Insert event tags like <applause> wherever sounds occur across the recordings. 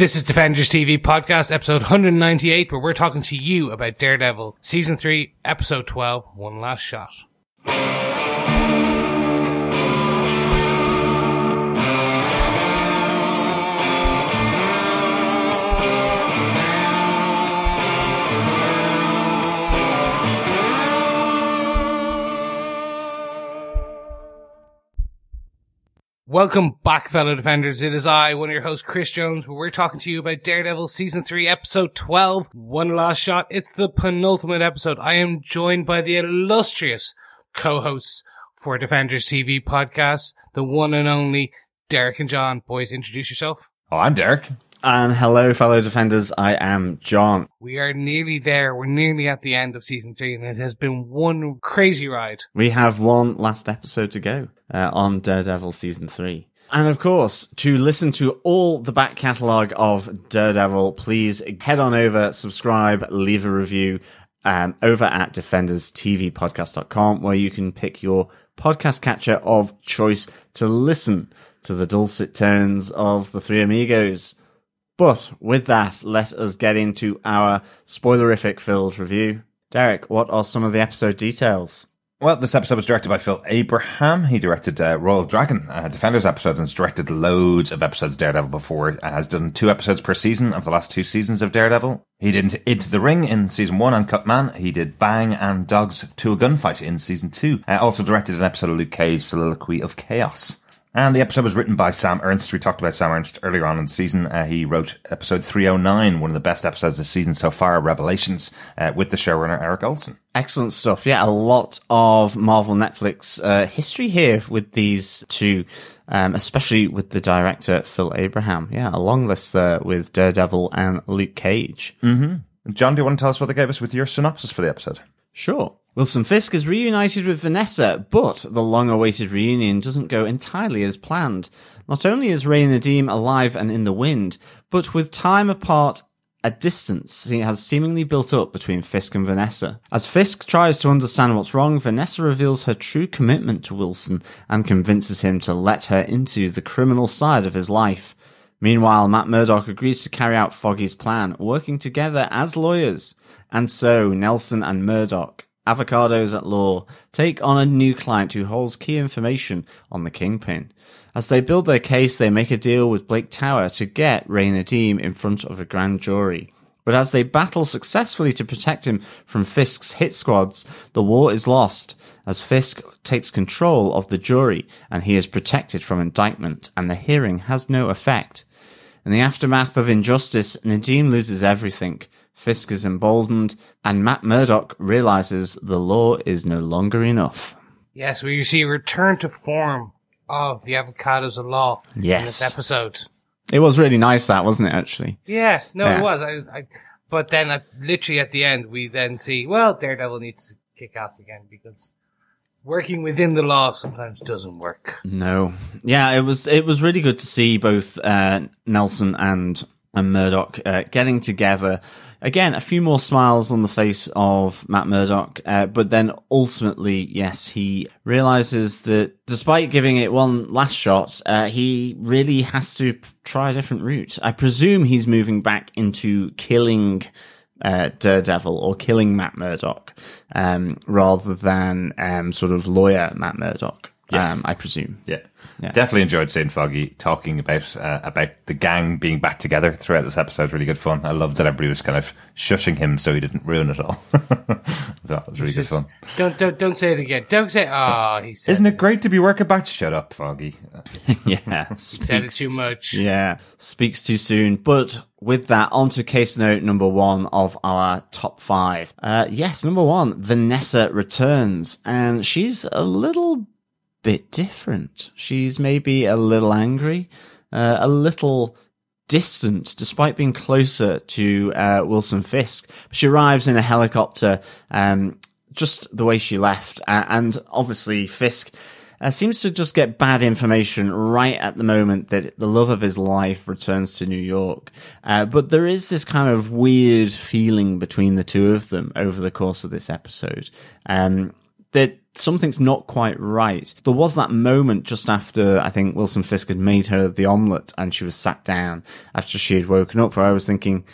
This is Defenders TV podcast, episode 198, where we're talking to you about Daredevil, season 3, episode 12, One Last Shot. Welcome back, fellow defenders. It is I, one of your hosts, Chris Jones, where we're talking to you about Daredevil season three, episode 12, One Last Shot. It's the penultimate episode. I am joined by the illustrious co-hosts for Defenders TV podcast, the one and only Derek and John. Boys, introduce yourself. Oh, I'm Derek. And hello, fellow defenders. I am John. We are nearly there. We're nearly at the end of season three, and it has been one crazy ride. We have one last episode to go uh, on Daredevil season three. And of course, to listen to all the back catalogue of Daredevil, please head on over, subscribe, leave a review um, over at defenderstvpodcast.com, where you can pick your podcast catcher of choice to listen to the dulcet tones of the three amigos. But with that, let us get into our spoilerific filled review. Derek, what are some of the episode details? Well, this episode was directed by Phil Abraham. He directed uh, Royal Dragon, Defenders episode, and has directed loads of episodes of Daredevil before. Uh, has done two episodes per season of the last two seasons of Daredevil. He did Into the Ring in season one on Cut Man. He did Bang and Dogs to a Gunfight in season two. Uh, also directed an episode of Luke Cage, Soliloquy of Chaos. And the episode was written by Sam Ernst. We talked about Sam Ernst earlier on in the season. Uh, he wrote episode 309, one of the best episodes this season so far, Revelations, uh, with the showrunner Erik Oleson. Excellent stuff. Yeah, a lot of Marvel Netflix uh, history here with these two, um, especially with the director Phil Abraham. Yeah, a long list there with Daredevil and Luke Cage. Mm-hmm. John, do you want to tell us what they gave us with your synopsis for the episode? Sure. Wilson Fisk is reunited with Vanessa, but the long-awaited reunion doesn't go entirely as planned. Not only is Ray Nadeem alive and in the wind, but with time apart a distance has seemingly built up between Fisk and Vanessa. As Fisk tries to understand what's wrong, Vanessa reveals her true commitment to Wilson and convinces him to let her into the criminal side of his life. Meanwhile, Matt Murdock agrees to carry out Foggy's plan, working together as lawyers. And so, Nelson and Murdock Avocados at Law take on a new client who holds key information on the Kingpin. As they build their case, they make a deal with Blake Tower to get Ray Nadeem in front of a grand jury. But as they battle successfully to protect him from Fisk's hit squads, the war is lost as Fisk takes control of the jury and he is protected from indictment and the hearing has no effect. In the aftermath of injustice, Nadeem loses everything. Fisk is emboldened, and Matt Murdock realizes the law is no longer enough. Yes, we see a return to form of the avocados of law in this episode. It was really nice, that wasn't it? Actually, Yeah, no, Yeah. it was. I, I, but then, at, literally at the end, we then see, well, Daredevil needs to kick ass again because working within the law sometimes doesn't work. no, yeah, it was it was really good to see both uh, Nelson and and Murdock uh, getting together. Again, a few more smiles on the face of Matt Murdock, uh, but then ultimately, yes, he realizes that despite giving it one last shot, uh, he really has to try a different route. I presume he's moving back into killing uh, Daredevil or killing Matt Murdock, um, rather than um, sort of lawyer Matt Murdock. Yes. Um, I presume. Yeah. Yeah. Definitely enjoyed seeing Foggy talking about uh, about the gang being back together throughout this episode. Really good fun. I loved that everybody was kind of shushing him so he didn't ruin it all. <laughs> so it was really good fun. Don't, don't, don't say it again. Don't say, ah, he said, Isn't it great to be working back? Shut up, Foggy. <laughs> Yeah, <laughs> said it speaks- too much. Yeah, speaks too soon. But with that, on to case note number one of our top five. Uh, yes, number one, Vanessa returns, and she's a little bit different. She's maybe a little angry, uh, a little distant, despite being closer to uh, Wilson Fisk. She arrives in a helicopter, um, just the way she left, and obviously Fisk uh, seems to just get bad information right at the moment that the love of his life returns to New York. Uh, but there is this kind of weird feeling between the two of them over the course of this episode. Um, that something's not quite right. There was that moment just after I think Wilson Fisk had made her the omelette and she was sat down after she had woken up where I was thinking,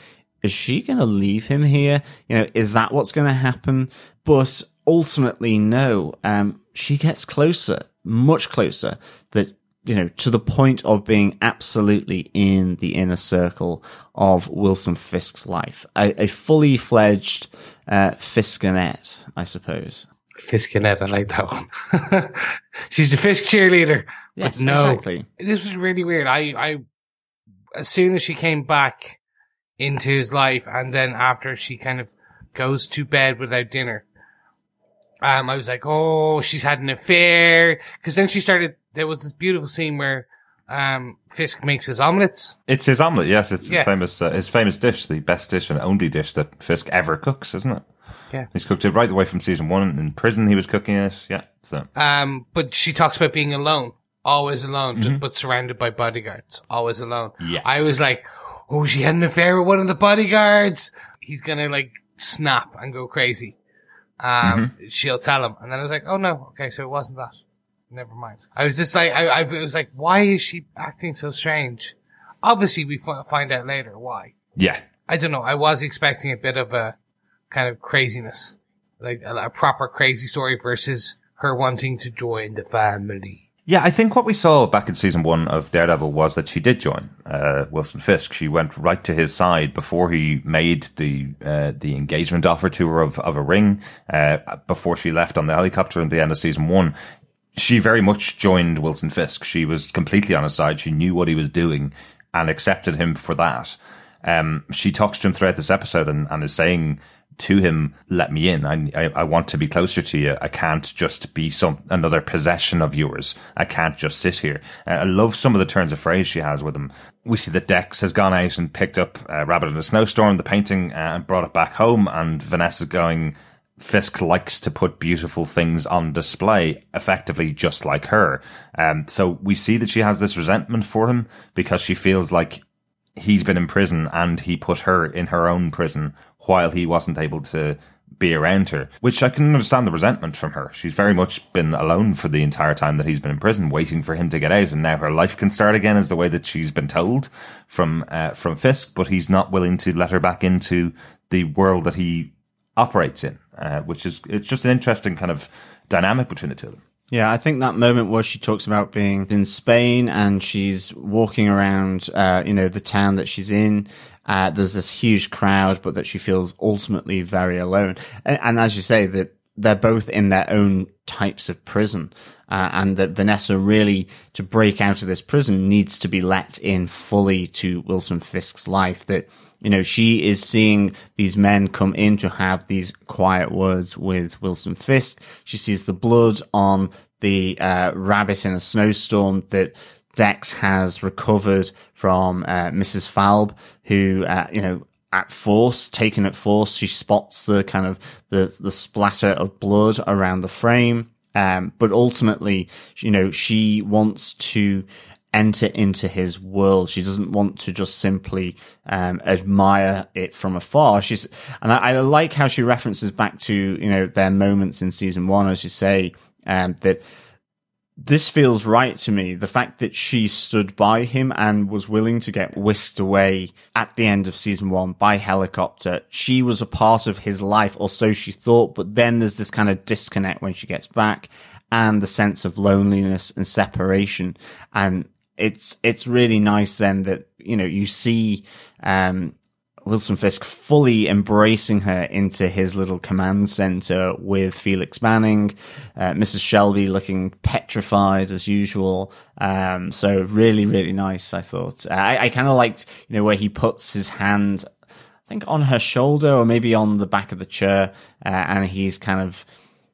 is she going to leave him here? You know, is that what's going to happen? But ultimately, no. Um, she gets closer, much closer that you know, to the point of being absolutely in the inner circle of Wilson Fisk's life. A, a fully fledged uh, Fiskinette, I suppose. Fiskinette, I like that one. <laughs> She's a Fisk cheerleader. Yes, but no, exactly. this was really weird. I, I, as soon as she came back into his life, and then after she kind of goes to bed without dinner, um, I was like, oh, she's had an affair. Because then she started. There was this beautiful scene where um, Fisk makes his omelets. It's his omelette, yes. It's Yes. his famous, uh, his famous dish, the best dish and only dish that Fisk ever cooks, isn't it? Yeah. He's cooked it right away from season one. In prison, he was cooking it. Yeah. So Um, but she talks about being alone, always alone, just, but surrounded by bodyguards, always alone. Yeah. I was like, oh, she had an affair with one of the bodyguards. He's gonna like snap and go crazy. Um, she'll tell him, and then I was like, oh no, okay, so it wasn't that. Never mind. I was just like, I, I was like, why is she acting so strange? Obviously, we f- find out later why. yeah, I don't know. I was expecting a bit of a kind of craziness, like a, a proper crazy story versus her wanting to join the family. Yeah, I think what we saw back in season one of Daredevil was that she did join uh, Wilson Fisk. She went right to his side before he made the uh, the engagement offer to her of, of a ring. Uh, before she left on the helicopter at the end of season one, she very much joined Wilson Fisk. She was completely on his side. She knew what he was doing and accepted him for that. Um, she talks to him throughout this episode and, and is saying to him, "Let me in. I, I I want to be closer to you. I can't just be some another possession of yours. I can't just sit here." Uh, I love some of the turns of phrase she has with him. We see that Dex has gone out and picked up uh, Rabbit in a Snowstorm, the painting, uh, and brought it back home, and Vanessa's going. Fisk likes to put beautiful things on display, effectively just like her. Um, so we see that she has this resentment for him because she feels like he's been in prison and he put her in her own prison while he wasn't able to be around her, which I can understand the resentment from her. She's very much been alone for the entire time that he's been in prison, waiting for him to get out, and now her life can start again, is the way that she's been told from uh, from Fisk. But he's not willing to let her back into the world that he operates in, uh, which is it's just an interesting kind of dynamic between the two of them. Yeah, I think that moment where she talks about being in Spain and she's walking around, uh, you know, the town that she's in. Uh, there's this huge crowd, but that she feels ultimately very alone. And, and as you say, that they're both in their own types of prison. Uh, and that Vanessa really, to break out of this prison, needs to be let in fully to Wilson Fisk's life. That, you know, she is seeing these men come in to have these quiet words with Wilson Fisk. She sees the blood on the uh, rabbit in a snowstorm that Dex has recovered from uh, Mrs. Falb, who, uh, you know, at force, taken at force, she spots the kind of the the splatter of blood around the frame. Um, but ultimately, you know, she wants to enter into his world. She doesn't want to just simply um, admire it from afar. She's, and I, I like how she references back to you know their moments in season one, as you say, um, that this feels right to me. The fact that she stood by him and was willing to get whisked away at the end of season one by helicopter. She was a part of his life, or so she thought. But then there's this kind of disconnect when she gets back and the sense of loneliness and separation. And it's, it's really nice then that, you know, you see, um, Wilson Fisk fully embracing her into his little command center with Felix Manning, uh, Mrs. Shelby looking petrified as usual. Um, so really, really nice, I thought. I, I kind of liked, you know, where he puts his hand, I think on her shoulder or maybe on the back of the chair, uh, and he's kind of,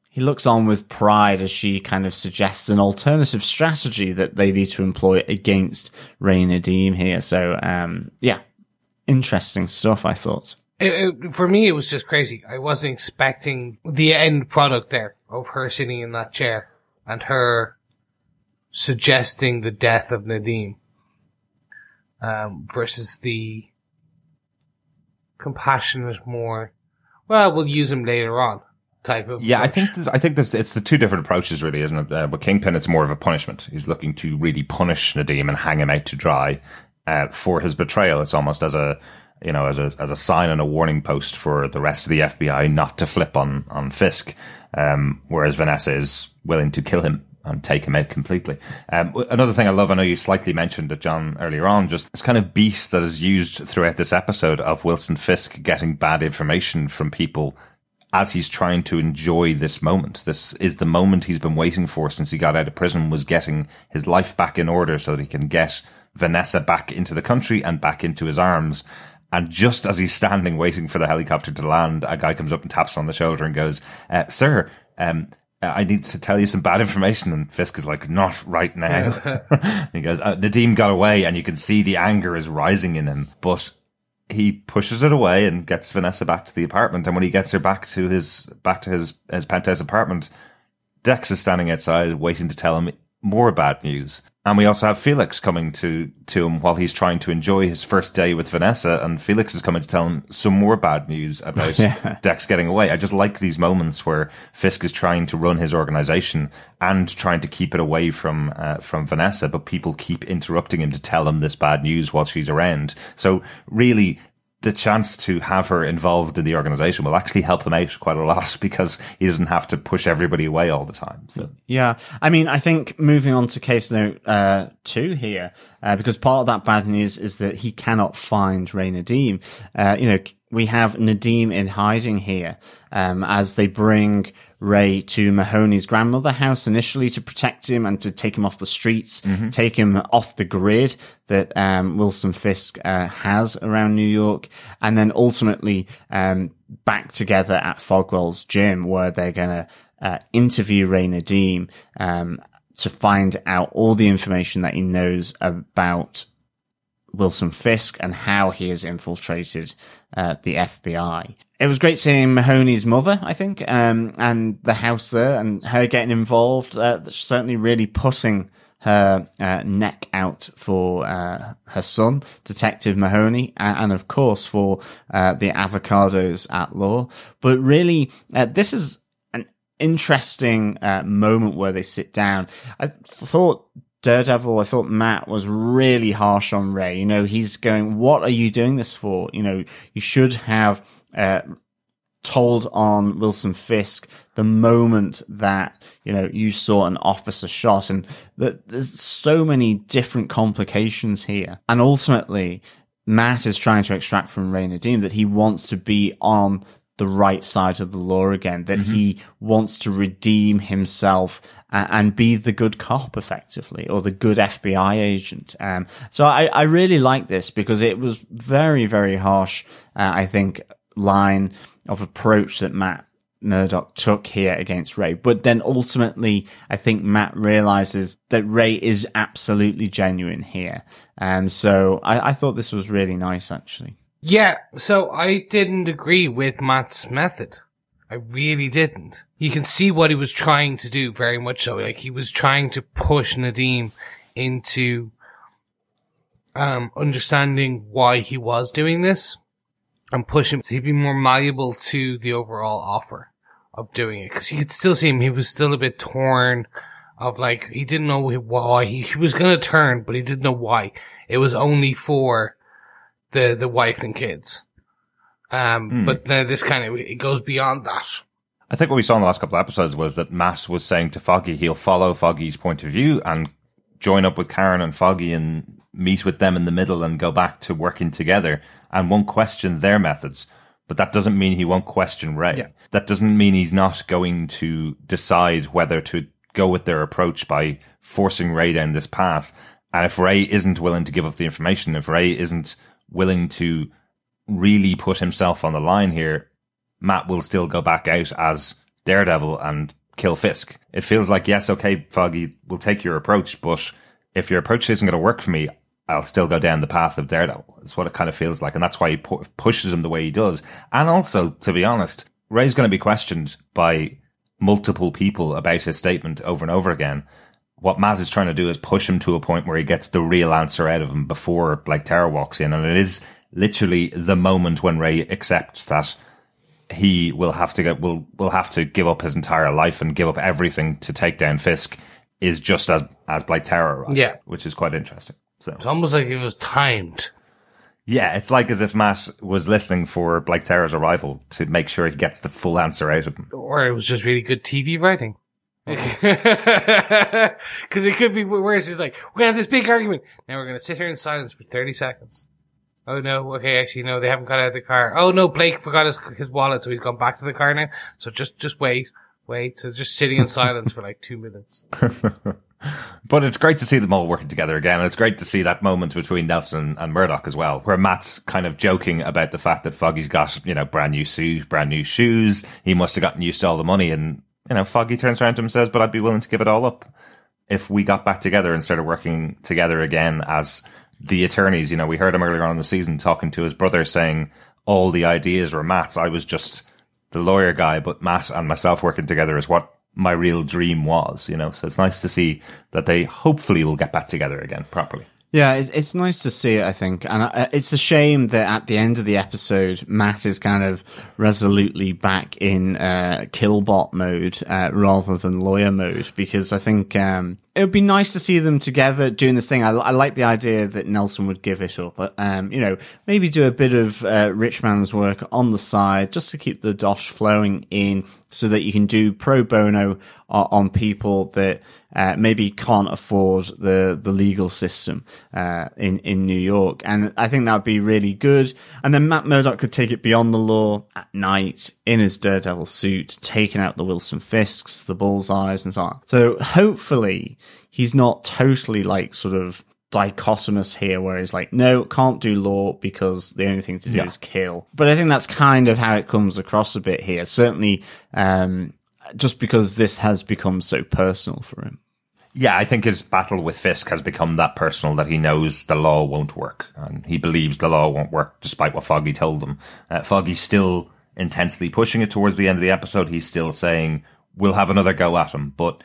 he looks on with pride as she kind of suggests an alternative strategy that they need to employ against Ray Nadeem here. So, um, yeah, interesting stuff, I thought. It, it, for me, it was just crazy. I wasn't expecting the end product there of her sitting in that chair and her suggesting the death of Nadeem um, versus the compassionate, more, well, we'll use him later on type of. Yeah, I think this, I think this, it's the two different approaches, really, isn't it? Uh, with Kingpin, it's more of a punishment. He's looking to really punish Nadeem and hang him out to dry uh, for his betrayal. It's almost as a you know as a as a sign and a warning post for the rest of the FBI not to flip on on Fisk. Um, whereas Vanessa is willing to kill him and take him out completely. Um, another thing I love, I know you slightly mentioned it, John, earlier on, just this kind of beat that is used throughout this episode of Wilson Fisk getting bad information from people as he's trying to enjoy this moment. This is the moment he's been waiting for since he got out of prison was getting his life back in order so that he can get Vanessa back into the country and back into his arms. And just as he's standing waiting for the helicopter to land, a guy comes up and taps him on the shoulder and goes, uh, sir, um, I need to tell you some bad information. And Fisk is like, not right now. <laughs> <laughs> he goes, uh, Nadeem got away and you can see the anger is rising in him, but he pushes it away and gets Vanessa back to the apartment. And when he gets her back to his, back to his, his penthouse apartment, Dex is standing outside waiting to tell him more bad news. And we also have Felix coming to, to him while he's trying to enjoy his first day with Vanessa. And Felix is coming to tell him some more bad news about <laughs> Yeah. Dex getting away. I just like these moments where Fisk is trying to run his organization and trying to keep it away from, uh, from Vanessa, but people keep interrupting him to tell him this bad news while she's around. So really, the chance to have her involved in the organization will actually help him out quite a lot <laughs> because he doesn't have to push everybody away all the time. So. Yeah, I mean, I think moving on to case note uh, two here, uh, because part of that bad news is that he cannot find Ray Nadeem. Uh, you know, we have Nadeem in hiding here um, as they bring Ray to Mahoney's grandmother house initially to protect him and to take him off the streets, take him off the grid that um, Wilson Fisk uh, has around New York, and then ultimately um, back together at Fogwell's gym where they're going to uh, interview Ray Nadeem um, to find out all the information that he knows about Wilson Fisk and how he has infiltrated uh, the FBI. It was great seeing Mahoney's mother, I think, um, and the house there, and her getting involved. Uh, certainly, really putting her uh, neck out for uh, her son, Detective Mahoney, and, of course for uh, the avocados at law. But really, uh, this is an interesting uh, moment where they sit down. I thought Daredevil, I thought Matt was really harsh on Ray. You know, he's going, what are you doing this for? You know, you should have, uh, told on Wilson Fisk the moment that, you know, you saw an officer shot and that there's so many different complications here. And ultimately, Matt is trying to extract from Ray Nadim that he wants to be on the right side of the law again, that he wants to redeem himself and, and be the good cop effectively or the good FBI agent. Um, so I, I really like this because it was very, very harsh, uh, I think, line of approach that Matt Murdock took here against Ray. But then ultimately, I think Matt realizes that Ray is absolutely genuine here. Um, so I, I thought this was really nice, actually. Yeah, so I didn't agree with Matt's method. I really didn't. You can see what he was trying to do very much so. Like he was trying to push Nadeem into um understanding why he was doing this and push him to be more malleable to the overall offer of doing it. Cause you could still see him, he was still a bit torn of like, he didn't know why he, he was gonna turn, but he didn't know why. It was only for the the wife and kids. Um, but then this kind of it goes beyond that. I think what we saw in the last couple of episodes was that Matt was saying to Foggy he'll follow Foggy's point of view and join up with Karen and Foggy and meet with them in the middle and go back to working together and won't question their methods. But that doesn't mean he won't question Ray. Yeah. That doesn't mean he's not going to decide whether to go with their approach by forcing Ray down this path. And if Ray isn't willing to give up the information, if Ray isn't willing to really put himself on the line here, Matt will still go back out as Daredevil and kill Fisk. It feels like, yes, okay, Foggy, we'll take your approach, but if your approach isn't going to work for me, I'll still go down the path of Daredevil. That's what it kind of feels like. And that's why he pu- pushes him the way he does. And also, to be honest, Ray's going to be questioned by multiple people about his statement over and over again. What Matt is trying to do is push him to a point where he gets the real answer out of him before Blake Tower walks in. And it is literally the moment when Ray accepts that he will have to get will will have to give up his entire life and give up everything to take down Fisk is just as as Blake Tower arrives. Yeah. which is quite interesting. So It's almost like it was timed. yeah, it's like as if Matt was listening for Blake Tower's arrival to make sure he gets the full answer out of him. Or it was just really good TV writing. Because <laughs> it could be worse. He's like, we're going to have this big argument. Now we're going to sit here in silence for 30 seconds. Oh no, okay, actually no, they haven't got out of the car. Oh no, Blake forgot his, his wallet, so he's gone back to the car now. So just, just wait, wait. So just sitting in silence for like two minutes. <laughs> But it's great to see them all working together again. And it's great to see that moment between Nelson and Murdock as well, where Matt's kind of joking about the fact that Foggy's got, you know, brand new suit, brand new shoes. He must have gotten used to all the money. And, you know, Foggy turns around to him and says, but I'd be willing to give it all up if we got back together and started working together again as the attorneys. You know, we heard him earlier on in the season talking to his brother saying all the ideas were Matt's. I was just the lawyer guy, but Matt and myself working together is what my real dream was, you know. So it's nice to see that they hopefully will get back together again properly. Yeah, it's, it's nice to see it, I think. And uh, it's a shame that at the end of the episode, Matt is kind of resolutely back in uh, killbot mode uh, rather than lawyer mode because I think um, it would be nice to see them together doing this thing. I, I like the idea that Nelson would give it up, but, um, you know, maybe do a bit of uh, rich man's work on the side just to keep the dosh flowing in so that you can do pro bono uh, on people that uh, maybe can't afford the the legal system uh, in in New York, and I think that would be really good. And then Matt Murdock could take it beyond the law at night in his Daredevil suit, taking out the Wilson Fisks, the Bullseyes, and so on. So hopefully he's not totally like sort of dichotomous here where he's like, no, can't do law because the only thing to do Yeah. is kill. But I think that's kind of how it comes across a bit here. Certainly, um, just because this has become so personal for him. Yeah, I think his battle with Fisk has become that personal that he knows the law won't work, and he believes the law won't work despite what Foggy told him. Uh, Foggy's still intensely pushing it towards the end of the episode. He's still saying we'll have another go at him, but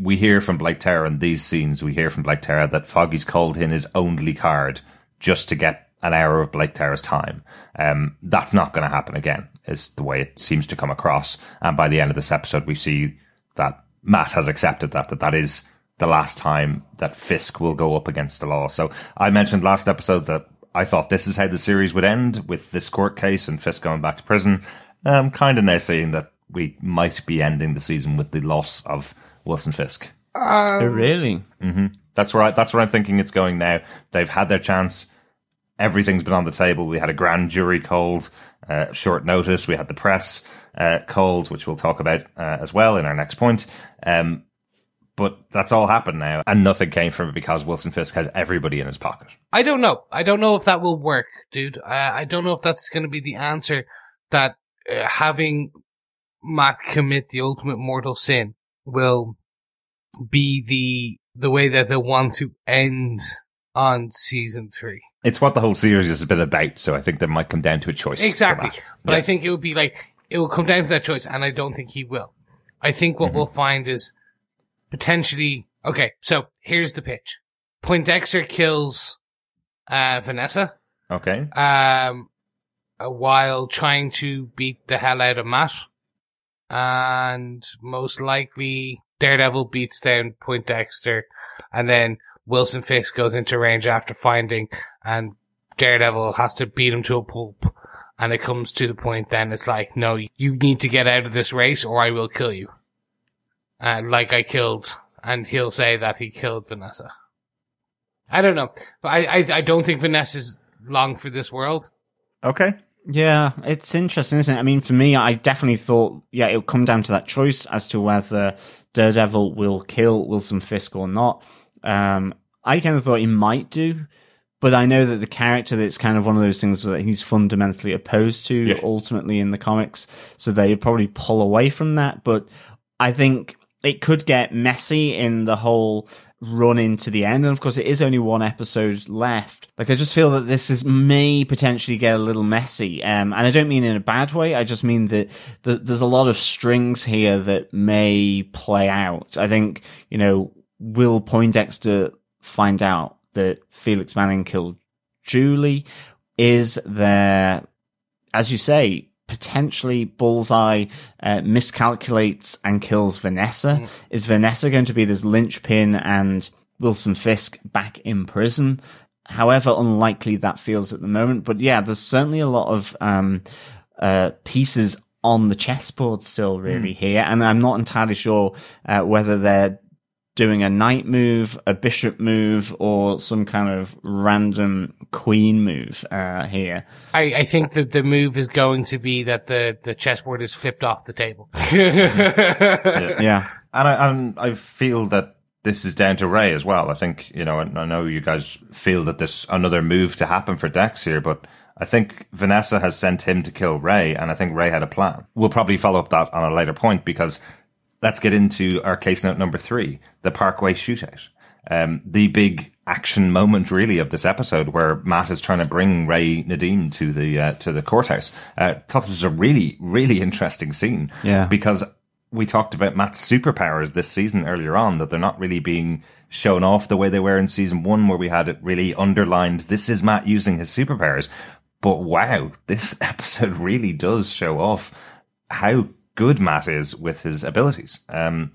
we hear from Blake Tower in these scenes. We hear from Blake Tower that Foggy's called in his only card just to get an hour of Blake Tower's time. Um, that's not going to happen again. Is the way it seems to come across. And by the end of this episode, we see that Matt has accepted that that that is the last time that Fisk will go up against the law. So I mentioned last episode that I thought this is how the series would end with this court case and Fisk going back to prison. I'm kind of now saying that we might be ending the season with the loss of Wilson Fisk. Oh, really? That's right. That's where I'm thinking it's going now. They've had their chance. Everything's been on the table. We had a grand jury called, uh, short notice. We had the press uh, called, which we'll talk about uh, as well in our next point. Um, but that's all happened now, and nothing came from it because Wilson Fisk has everybody in his pocket. I don't know. I don't know if that will work, dude. I, I don't know if that's going to be the answer that uh, having Matt commit the ultimate mortal sin will be the the way that they want to end on season three. It's what the whole series has been about, so I think that might come down to a choice. Exactly. But I think it would be like it will come down to that choice, and I don't think he will. I think what we'll find is potentially okay. So here's the pitch: Poindexter kills uh, Vanessa Okay. um, uh, while trying to beat the hell out of Matt, and most likely Daredevil beats down Poindexter, and then Wilson Fisk goes into range after finding, and Daredevil has to beat him to a pulp. And it comes to the point then it's like, no, you need to get out of this race or I will kill you. Uh, like I killed, and he'll say that he killed Vanessa. I don't know. But I, I, I don't think Vanessa's long for this world. Okay. Yeah, it's interesting, isn't it? I mean, for me, I definitely thought, yeah, it'll come down to that choice as to whether Daredevil will kill Wilson Fisk or not. Um, I kind of thought he might do, but I know that the character that's kind of one of those things that he's fundamentally opposed to Yeah. ultimately in the comics. So they probably pull away from that. But I think it could get messy in the whole run into the end. And of course, it is only one episode left. Like, I just feel that this is may potentially get a little messy. Um, and I don't mean in a bad way. I just mean that, that there's a lot of strings here that may play out. I think, you know, will Poindexter find out that Felix Manning killed Julie? Is there, as you say, potentially Bullseye uh, miscalculates and kills Vanessa. Mm. Is Vanessa going to be this linchpin and Wilson Fisk back in prison? However unlikely that feels at the moment, but yeah, there's certainly a lot of um, uh, pieces on the chessboard still really mm. here, and I'm not entirely sure uh, whether they're doing a knight move, a bishop move, or some kind of random queen move uh, here. I, I, think that the move is going to be that the, the chessboard is flipped off the table. <laughs> yeah. yeah. And I, and I feel that this is down to Ray as well. I think, you know, I know you guys feel that there's another move to happen for Dex here, but I think Vanessa has sent him to kill Ray, and I think Ray had a plan. We'll probably follow up that on a later point because let's get into our case note number three, the Parkway shootout. Um, the big action moment really of this episode where Matt is trying to bring Ray Nadeem to the, uh, to the courthouse. Uh, thought this was a really, really interesting scene. Yeah. Because we talked about Matt's superpowers this season earlier on, that they're not really being shown off the way they were in season one, where we had it really underlined. This is Matt using his superpowers. But wow, this <laughs> episode really does show off how good Matt is with his abilities. Um,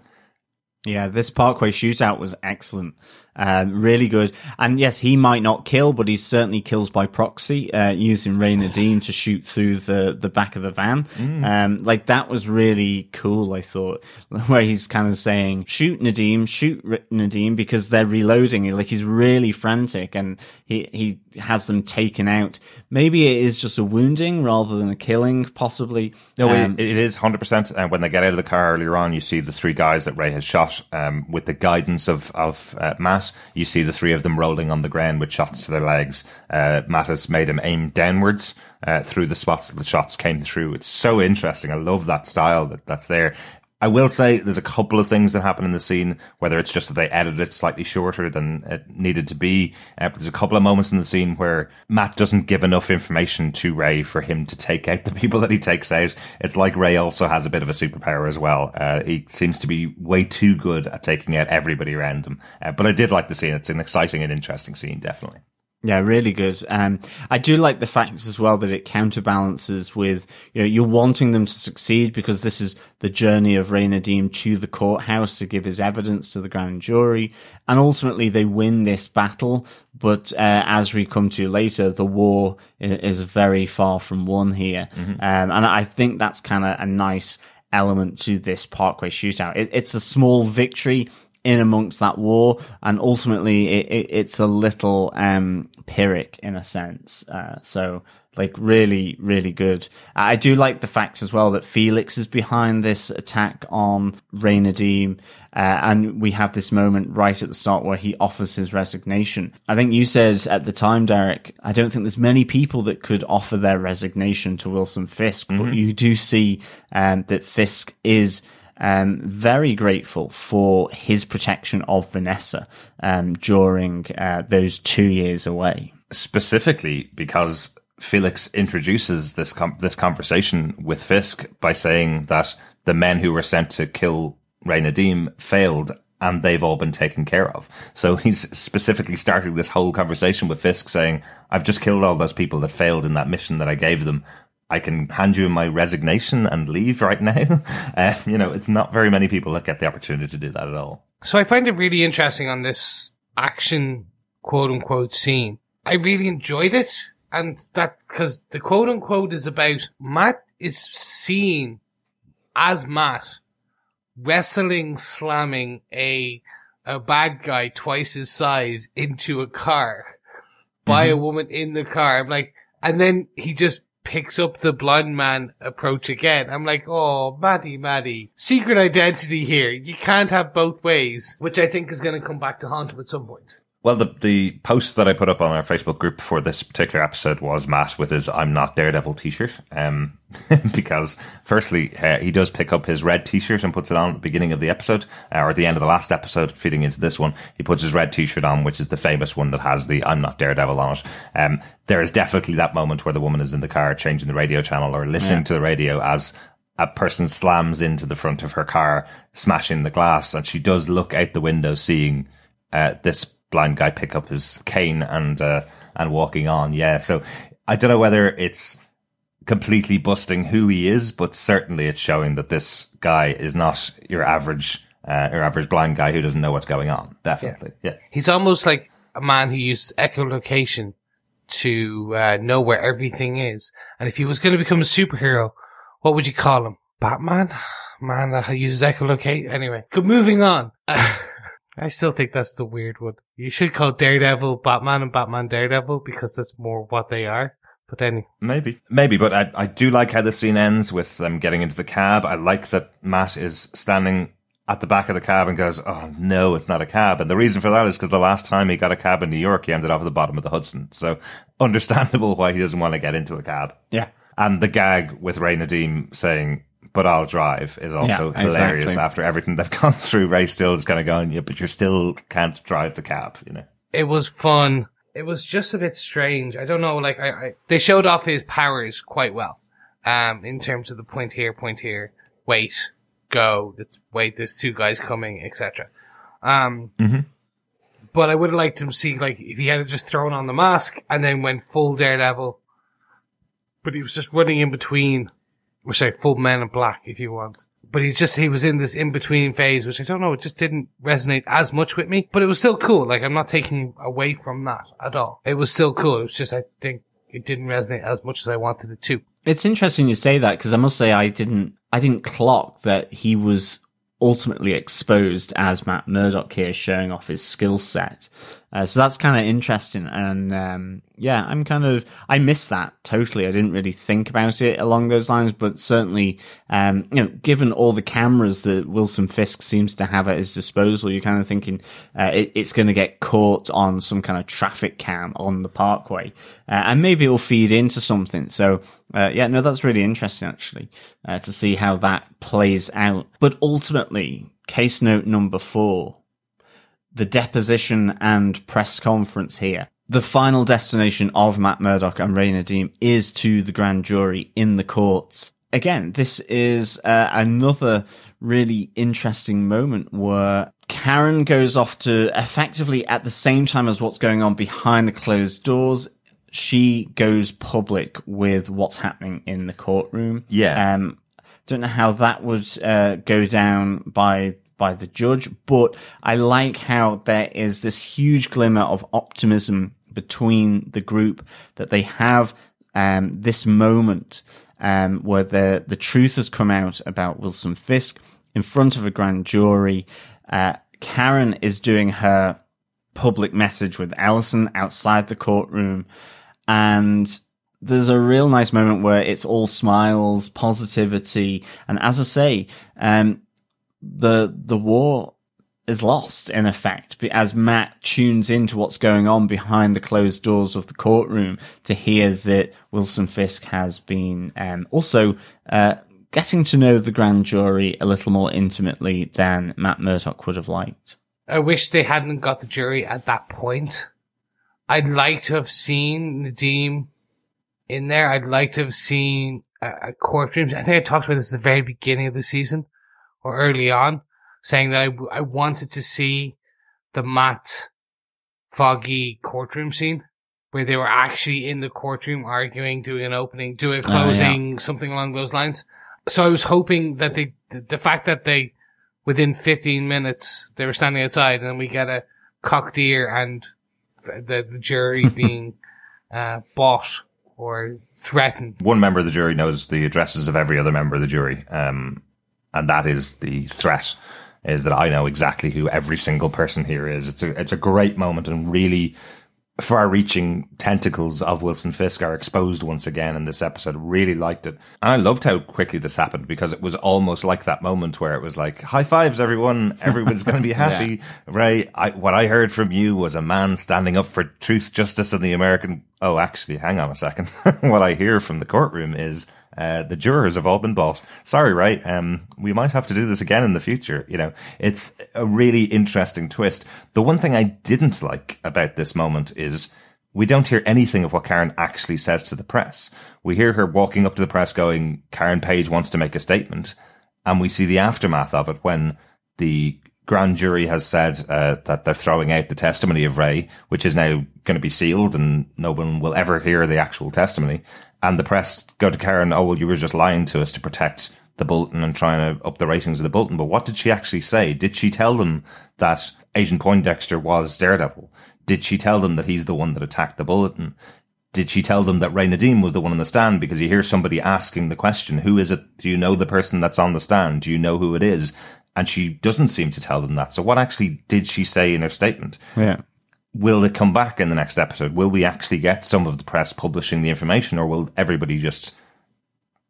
yeah, this Parkway shootout was excellent. Um, really good. And yes, he might not kill, but he certainly kills by proxy, uh, using Ray Nadeem to shoot through the, the back of the van. Mm. Um, like that was really cool, I thought, <laughs> where he's kind of saying, shoot Nadeem, shoot Nadeem, because they're reloading. Like he's really frantic and he, he has them taken out. Maybe it is just a wounding rather than a killing, possibly. No, um, it, it is 100%. And when they get out of the car earlier on, you see the three guys that Ray has shot, um, with the guidance of, of, uh, Matt you see the three of them rolling on the ground with shots to their legs. Uh, Mattis made him aim downwards uh, through the spots that the shots came through. It's so interesting. I love that style that, that's there. I will say there's a couple of things that happen in the scene, whether it's just that they edited it slightly shorter than it needed to be. Uh, there's a couple of moments in the scene where Matt doesn't give enough information to Ray for him to take out the people that he takes out. It's like Ray also has a bit of a superpower as well. Uh, he seems to be way too good at taking out everybody around him. Uh, but I did like the scene. It's an exciting and interesting scene, definitely. Yeah, really good. Um, I do like the fact as well that it counterbalances with, you know, you're wanting them to succeed because this is the journey of Ray Nadeem to the courthouse to give his evidence to the grand jury. And ultimately they win this battle. But, uh, as we come to later, the war is very far from won here. Mm-hmm. Um, and I think that's kind of a nice element to this Parkway shootout. It, it's a small victory in amongst that war, and ultimately it, it, it's a little um, Pyrrhic in a sense. Uh, so like really, really good. I do like the fact as well that Felix is behind this attack on Ray Nadeem. Uh, and we have this moment right at the start where he offers his resignation. I think you said at the time, Derek, I don't think there's many people that could offer their resignation to Wilson Fisk, mm-hmm. but you do see, um, that Fisk is, um, very grateful for his protection of Vanessa um, during uh, those two years away. Specifically because Felix introduces this com- this conversation with Fisk by saying that the men who were sent to kill Ray Nadeem failed and they've all been taken care of. So he's specifically starting this whole conversation with Fisk saying, I've just killed all those people that failed in that mission that I gave them. I can hand you my resignation and leave right now. Uh, <laughs> you know, it's not very many people that get the opportunity to do that at all. So I find it really interesting on this action quote unquote scene. I really enjoyed it. And that, cause the quote unquote is about Matt is seen as Matt wrestling, slamming a, a bad guy twice his size into a car by mm-hmm. a woman in the car. I'm like, and then he just picks up the blind man approach again. I'm like, oh, Maddie, Maddie. Secret identity here. You can't have both ways, which I think is going to come back to haunt him at some point. Well, the the post that I put up on our Facebook group for this particular episode was Matt with his "I'm not Daredevil" T-shirt, um, <laughs> because firstly uh, he does pick up his red T-shirt and puts it on at the beginning of the episode uh, or at the end of the last episode, feeding into this one. He puts his red T-shirt on, which is the famous one that has the "I'm not Daredevil" on it. Um, there is definitely that moment where the woman is in the car changing the radio channel or listening yeah. to the radio as a person slams into the front of her car, smashing the glass, and she does look out the window, seeing uh, this blind guy pick up his cane and uh, and walking on. Yeah, so I don't know whether it's completely busting who he is, but certainly it's showing that this guy is not your average, uh, your average blind guy who doesn't know what's going on. Definitely. Yeah. He's almost like a man who used echolocation to uh, know where everything is. And if he was going to become a superhero, what would you call him? Batman? Man that uses echolocate. Anyway, good. Moving on. <laughs> I still think that's the weird one. You should call Daredevil Batman and Batman Daredevil because that's more what they are. But anyway. Maybe. Maybe, but I, I do like how the scene ends with them getting into the cab. I like that Matt is standing at the back of the cab and goes, Oh no, it's not a cab. And the reason for that is because the last time he got a cab in New York, he ended up at the bottom of the Hudson. So understandable why he doesn't want to get into a cab. Yeah. And the gag with Ray Nadeem saying, but I'll drive is also Yeah, hilarious exactly. after everything they've <laughs> gone through. Ray still is kind of going, yeah, but you still can't drive the cab, you know? it was fun. It was just a bit strange. I don't know, like I, I they showed off his powers quite well. Um, in terms of the point here, point here, wait, go, it's, wait, there's two guys coming, etc. Um, but I would have liked him to see like if he had just thrown on the mask and then went full Daredevil, but he was just running in between, or sorry, full Men in Black if you want. But he just he was in this in between phase, which I don't know, it just didn't resonate as much with me. But it was still cool. Like I'm not taking away from that at all. It was still cool. It was just I think it didn't resonate as much as I wanted it to. It's interesting you say that because I must say I didn't I didn't clock that he was ultimately exposed as Matt Murdock here, showing off his skill set. Uh, so that's kind of interesting, and um, yeah, I'm kind of I missed that totally. I didn't really think about it along those lines, but certainly, um, you know, given all the cameras that Wilson Fisk seems to have at his disposal, you're kind of thinking uh, it, it's going to get caught on some kind of traffic cam on the parkway, uh, and maybe it'll feed into something. So uh, yeah, no, that's really interesting actually uh, to see how that plays out. But ultimately, case note number four, the deposition and press conference here. The final destination of Matt Murdock and Ray Nadeem is to the grand jury in the courts. Again, this is uh, another really interesting moment where Karen goes off to effectively at the same time as what's going on behind the closed doors. She goes public with what's happening in the courtroom. Yeah. Um, don't know how that would uh, go down by by the judge, but I like how there is this huge glimmer of optimism between the group that they have um, this moment um, where the the truth has come out about Wilson Fisk in front of a grand jury. Uh, Karen is doing her public message with Ellison outside the courtroom, and there's a real nice moment where it's all smiles, positivity, and as I say, um, the the war is lost in effect as Matt tunes into what's going on behind the closed doors of the courtroom to hear that Wilson Fisk has been um, also uh, getting to know the grand jury a little more intimately than Matt Murdock would have liked. I wish they hadn't got the jury at that point. I'd like to have seen Nadeem in there. I'd like to have seen a, a courtroom. I think I talked about this at the very beginning of the season or early on, saying that I wanted to see the Matt Foggy courtroom scene where they were actually in the courtroom arguing, doing an opening, doing a closing, something along those lines. So I was hoping that they, the, the fact that they, within 15 minutes, they were standing outside and we get a cocked ear and the, the jury <laughs> being, uh, bought or threatened. one member of the jury knows the addresses of every other member of the jury, um, and that is the threat. Is that I know exactly who every single person here is. It's a it's a great moment and really far-reaching tentacles of Wilson Fisk are exposed once again in this episode. Really liked it, and I loved how quickly this happened because it was almost like that moment where it was like high fives, everyone, everyone's going to be <laughs> happy. Ray, I, what I heard from you was a man standing up for truth, justice, and the American. Oh, actually, hang on a second. <laughs> what I hear from the courtroom is uh, the jurors have all been bought. Sorry, right? Um, we might have to do this again in the future. You know, it's a really interesting twist. The one thing I didn't like about this moment is we don't hear anything of what Karen actually says to the press. We hear her walking up to the press going, Karen Page wants to make a statement. And we see the aftermath of it when the grand jury has said uh, that they're throwing out the testimony of Ray, which is now going to be sealed and no one will ever hear the actual testimony. And the press go to Karen, oh, well, you were just lying to us to protect the bulletin and trying to up the ratings of the bulletin. But what did she actually say? Did she tell them that Agent Poindexter was Daredevil? Did she tell them that he's the one that attacked the bulletin? Did she tell them that Ray Nadeem was the one on the stand? Because you hear somebody asking the question, who is it? Do you know the person that's on the stand? Do you know who it is? And she doesn't seem to tell them that. So what actually did she say in her statement? Yeah. Will it come back in the next episode? Will we actually get some of the press publishing the information or will everybody just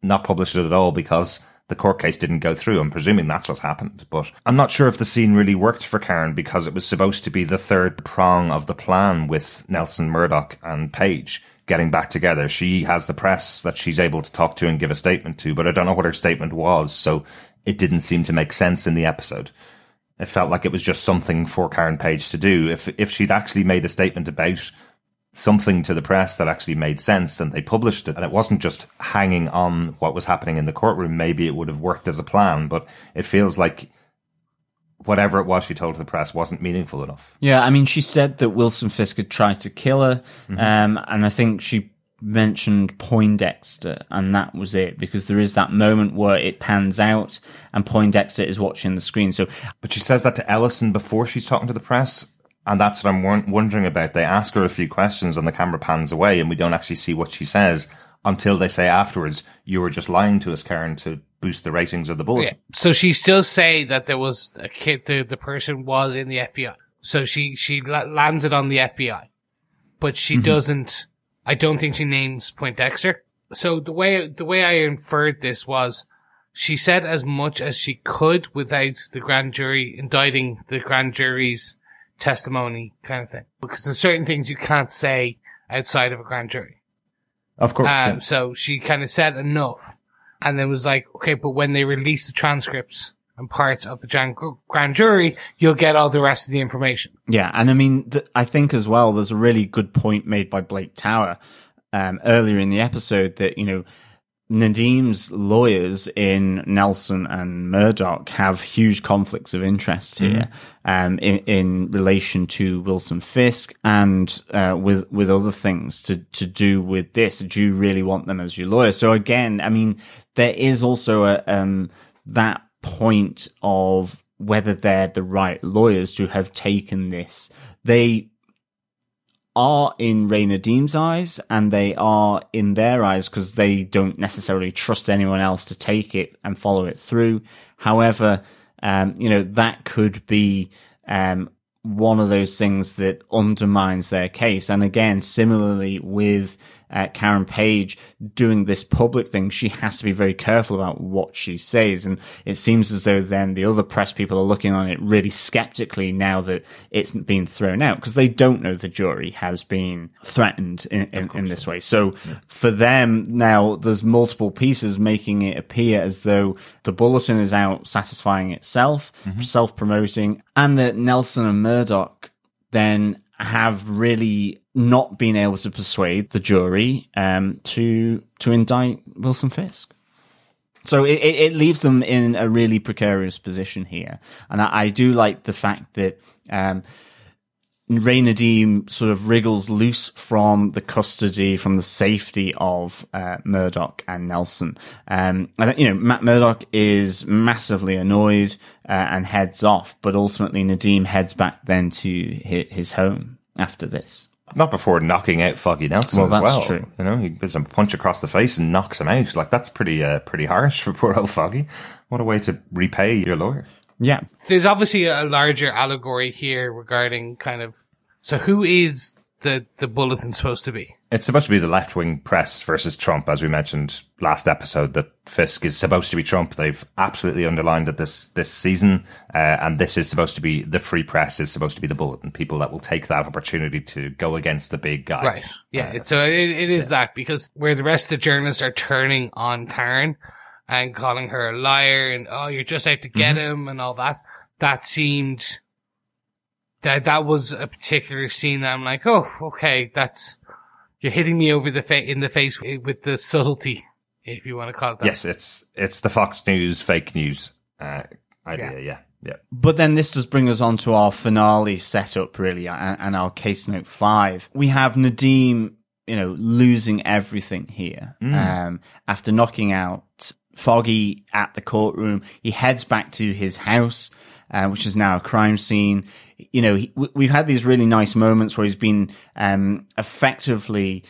not publish it at all because the court case didn't go through. I'm presuming that's what's happened. But I'm not sure if the scene really worked for Karen because it was supposed to be the third prong of the plan with Nelson Murdock and Paige getting back together. She has the press that she's able to talk to and give a statement to, but I don't know what her statement was. So it didn't seem to make sense in the episode. It felt like it was just something for Karen Page to do. If if she'd actually made a statement about something to the press that actually made sense and they published it and it wasn't just hanging on what was happening in the courtroom, maybe it would have worked as a plan, but it feels like whatever it was she told to the press wasn't meaningful enough. Yeah, I mean, she said that Wilson Fisk had tried to kill her, Mm-hmm. um, and I think she mentioned Poindexter, and that was it, because there is that moment where it pans out and Poindexter is watching the screen. So, But she says that to Ellison before she's talking to the press. And that's what I'm won- wondering about. They ask her a few questions and the camera pans away and we don't actually see what she says until they say afterwards, you were just lying to us, Karen, to boost the ratings of the bulletin. Yeah. So she still say that there was a kid, the, the person was in the FBI. So she, she la- lands it on the FBI, but she mm-hmm. doesn't, I don't think she names Poindexter. So the way, the way I inferred this was she said as much as she could without the grand jury indicting the grand jury's testimony kind of thing. Because there's certain things you can't say outside of a grand jury. Of course. Um, yeah. so she kind of said enough and then was like, okay, but when they release the transcripts and parts of the jan- grand jury, you'll get all the rest of the information. yeah, and I mean, th- I think as well, there's a really good point made by Blake Tower, um, earlier in the episode that, you know, Nadeem's lawyers in Nelson and Murdock have huge conflicts of interest here, um, in, in relation to Wilson Fisk and, uh, with, with other things to, to do with this. Do you really want them as your lawyer? So again, I mean, there is also a, um, that point of whether they're the right lawyers to have taken this. They are in Ray Nadeem's eyes and they are in their eyes because they don't necessarily trust anyone else to take it and follow it through. However, um, you know, that could be, um, one of those things that undermines their case. And again, similarly with uh, Karen Page doing this public thing, she has to be very careful about what she says. And it seems as though then the other press people are looking on it really skeptically now that it's been thrown out because they don't know the jury has been threatened in, in, in this way. So for them now, there's multiple pieces making it appear as though the bulletin is out satisfying itself, self-promoting, and that Nelson and Murdock then have really not being able to persuade the jury um, to to indict Wilson Fisk. So it, it leaves them in a really precarious position here, and I, I do like the fact that um, Ray Nadeem sort of wriggles loose from the custody, from the safety of uh, Murdock and Nelson. Um, you know, Matt Murdock is massively annoyed uh, and heads off, but ultimately Nadeem heads back then to his home after this. Not before knocking out Foggy Nelson Well, as that's well. true. You know, he gives him a punch across the face and knocks him out. Like that's pretty, uh, pretty harsh for <laughs> poor old Foggy. What a way to repay your lawyer. Yeah. There's obviously a larger allegory here regarding kind of, so who is the, the bulletin supposed to be? It's supposed to be the left wing press versus Trump, as we mentioned last episode. That Fisk is supposed to be Trump. They've absolutely underlined it this this season, uh, and this is supposed to be the free press. Is supposed to be the bulletin. People that will take that opportunity to go against the big guy. Right. Yeah. It's, so it, it is that because where the rest of the journalists are turning on Karen and calling her a liar and, oh, you're just out to get him and all that, that seemed, that, that was a particular scene that I'm like, oh, okay, that's, you're hitting me over the fa- in the face with the subtlety, if you want to call it that. Yes, it's it's the Fox News fake news uh, idea. Yeah, yeah. But then this does bring us on to our finale setup, really, and, and our case note five. We have Nadeem you know, losing everything here. Um, after knocking out Foggy at the courtroom, he heads back to his house, uh, which is now a crime scene. You know, he, we- we've had these really nice moments where he's been, um, effectively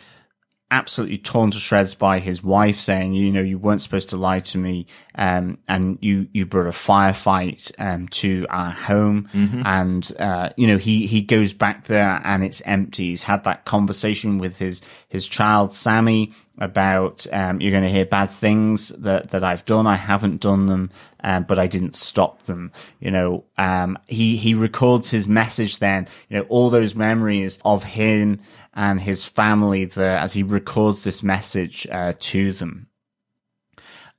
absolutely torn to shreds by his wife saying, you know, you weren't supposed to lie to me. Um, and you, you brought a firefight, um, to our home. And, uh, you know, he, he goes back there and it's empty. He's had that conversation with his, his child, Sammy, about, um, you're going to hear bad things that, that I've done. I haven't done them. Um, but I didn't stop them. You know, um, he, he records his message then, you know, all those memories of him and his family there as he records this message, uh, to them.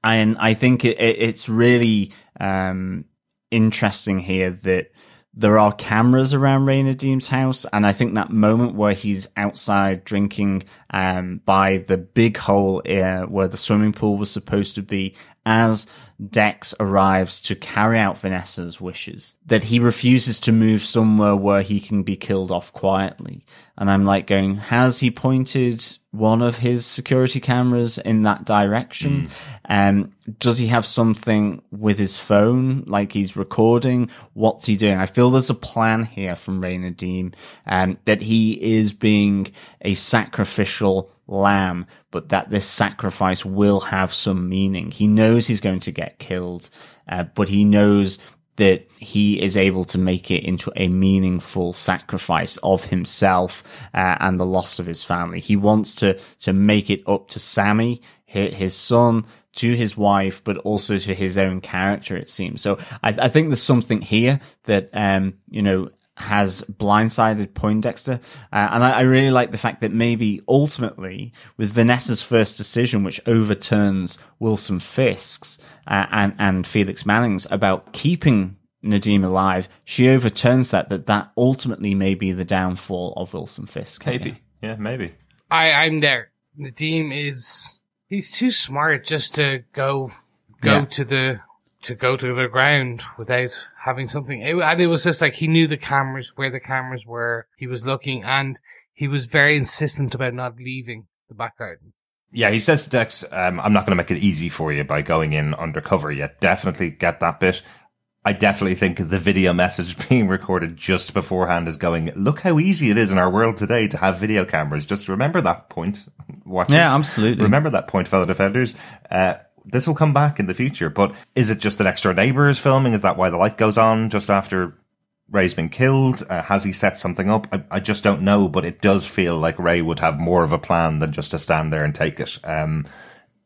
And I think it, it, it's really, um, interesting here that there are cameras around Ray Deem's house, and I think that moment where he's outside drinking um, by the big hole uh, where the swimming pool was supposed to be, as Dex arrives to carry out Vanessa's wishes, that he refuses to move somewhere where he can be killed off quietly. And I'm like going, has he pointed one of his security cameras in that direction? Um, does he have something with his phone, like he's recording? What's he doing? I feel there's a plan here from Ray Nadeem, um, that he is being a sacrificial lamb, but that this sacrifice will have some meaning. He knows he's going to get killed, uh, but he knows that he is able to make it into a meaningful sacrifice of himself uh, and the loss of his family. He wants to to make it up to Sammy, his son, to his wife, but also to his own character. It seems so. I, I think there's something here that um you know has blindsided Poindexter. Uh, and I, I really like the fact that maybe ultimately with Vanessa's first decision, which overturns Wilson Fisk's uh, and, and Felix Manning's about keeping Nadeem alive, she overturns that, that that ultimately may be the downfall of Wilson Fisk. Maybe. Yeah, maybe. I, I'm there. Nadeem is he's too smart just to go go Yeah. to the to go to the ground without having something. It, and it was just like he knew the cameras where the cameras were. He was looking, and he was very insistent about not leaving the back garden. Yeah, he says to Dex, um, I'm not going to make it easy for you by going in undercover yet. Definitely get that bit. I definitely think the video message <laughs> being recorded just beforehand is going, look how easy it is in our world today to have video cameras. Just remember that point. <laughs> Watchers. Yeah, absolutely. Remember that point, fellow defenders. Uh, this will come back in the future, but is it just that next door neighbor is filming? Is that why the light goes on just after Ray's been killed? Uh, has he set something up? I, I just don't know, but it does feel like Ray would have more of a plan than just to stand there and take it. Um,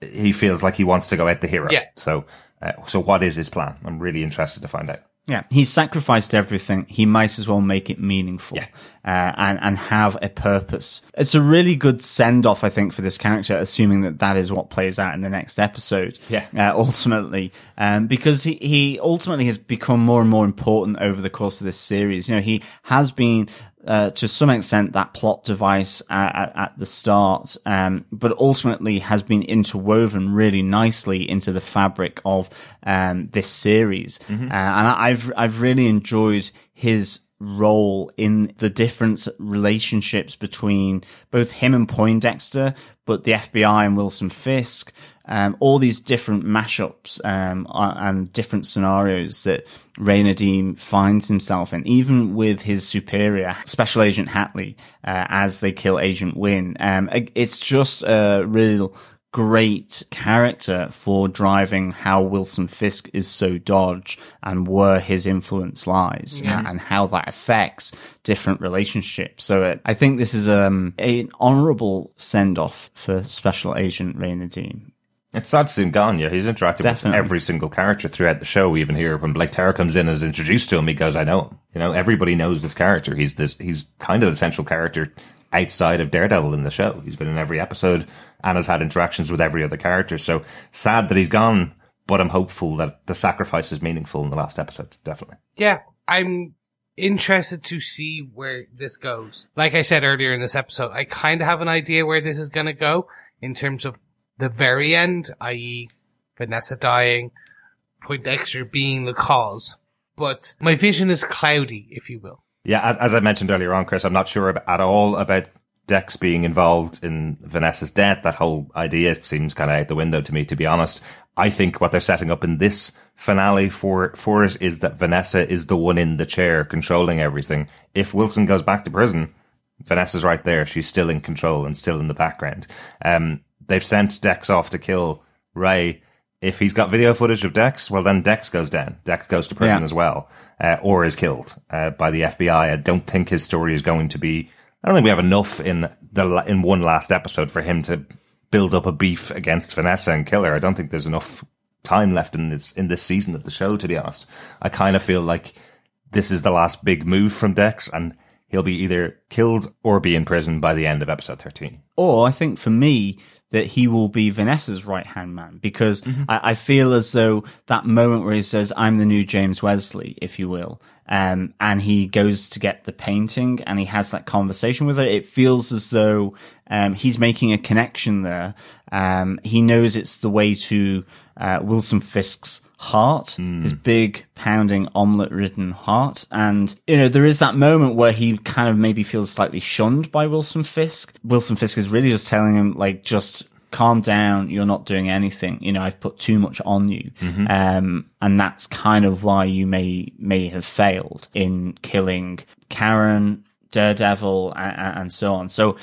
he feels like he wants to go out the hero. Yeah. So, uh, so what is his plan? I'm really interested to find out. Yeah, he's sacrificed everything. He might as well make it meaningful, Yeah. uh, and and have a purpose. It's a really good send off, I think, for this character, assuming that that is what plays out in the next episode. Yeah. uh, ultimately, um, because he he ultimately has become more and more important over the course of this series. You know, he has been. Uh, to some extent, that plot device at, at, at the start, um, but ultimately has been interwoven really nicely into the fabric of um, this series. Uh, and I- I've I've really enjoyed his role in the different relationships between both him and Poindexter, but the FBI and Wilson Fisk, um, all these different mashups um, and different scenarios that Ray Nadeem finds himself in, even with his superior, Special Agent Hattley, uh, as they kill Agent Wynn. Um, it's just a real great character for driving how Wilson Fisk is so dodge and where his influence lies Yeah. and, and how that affects different relationships. So uh, I think this is um, an honorable send off for Special Agent Ray Nadeem. It's sad to see him gone. Yeah, he's interacted Definitely. with every single character throughout the show. We even hear when Blake Tower comes in and is introduced to him, he goes, "I know him." You know, everybody knows this character. He's this. He's kind of the central character outside of Daredevil in the show. He's been in every episode and has had interactions with every other character. So sad that he's gone, but I'm hopeful that the sacrifice is meaningful in the last episode. Definitely. Yeah, I'm interested to see where this goes. Like I said earlier in this episode, I kind of have an idea where this is going to go in terms of the very end, i.e., Vanessa dying, Poindexter being the cause. But my vision is cloudy, if you will. Yeah, as, as I mentioned earlier on, Chris, I'm not sure at all about Dex being involved in Vanessa's death, that whole idea seems kind of out the window to me, to be honest. I think what they're setting up in this finale for, for it is that Vanessa is the one in the chair controlling everything. If Wilson goes back to prison, Vanessa's right there. She's still in control and still in the background. Um, they've sent Dex off to kill Ray. If he's got video footage of Dex, well, then Dex goes down. Dex goes to prison Yeah. as well, uh, or is killed uh, by the FBI. I don't think his story is going to be. I don't think we have enough in the in one last episode for him to build up a beef against Vanessa and kill her. I don't think there's enough time left in this in this season of the show. To be honest, I kind of feel like this is the last big move from Dex, and he'll be either killed or be in prison by the end of episode thirteen. Or I think for me that he will be Vanessa's right hand man because I, I feel as though that moment where he says, "I'm the new James Wesley," if you will, um, and he goes to get the painting and he has that conversation with her. It feels as though um, he's making a connection there. Um, he knows it's the way to uh, Wilson Fisk's heart, his big pounding omelette ridden heart. And, you know, there is that moment where he kind of maybe feels slightly shunned by Wilson Fisk. Wilson Fisk is really just telling him, like, just calm down. You're not doing anything. You know, I've put too much on you. Um, and that's kind of why you may, may have failed in killing Karen, Daredevil, and, and so on. So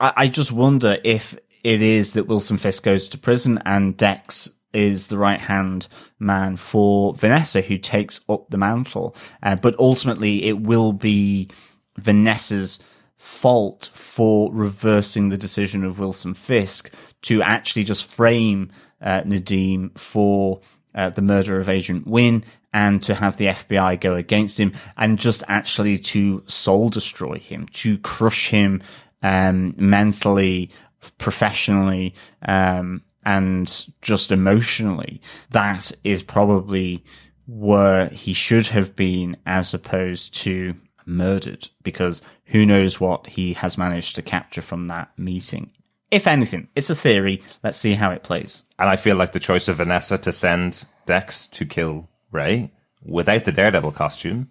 I, I just wonder if it is that Wilson Fisk goes to prison and Dex is the right hand man for Vanessa who takes up the mantle. Uh, but ultimately it will be Vanessa's fault for reversing the decision of Wilson Fisk to actually just frame uh, Nadeem for uh, the murder of Agent Wynn and to have the FBI go against him and just actually to soul destroy him, to crush him um, mentally, professionally, um, and just emotionally. That is probably where he should have been as opposed to murdered because who knows what he has managed to capture from that meeting. If anything, it's a theory. Let's see how it plays. And I feel like the choice of Vanessa to send Dex to kill Ray without the Daredevil costume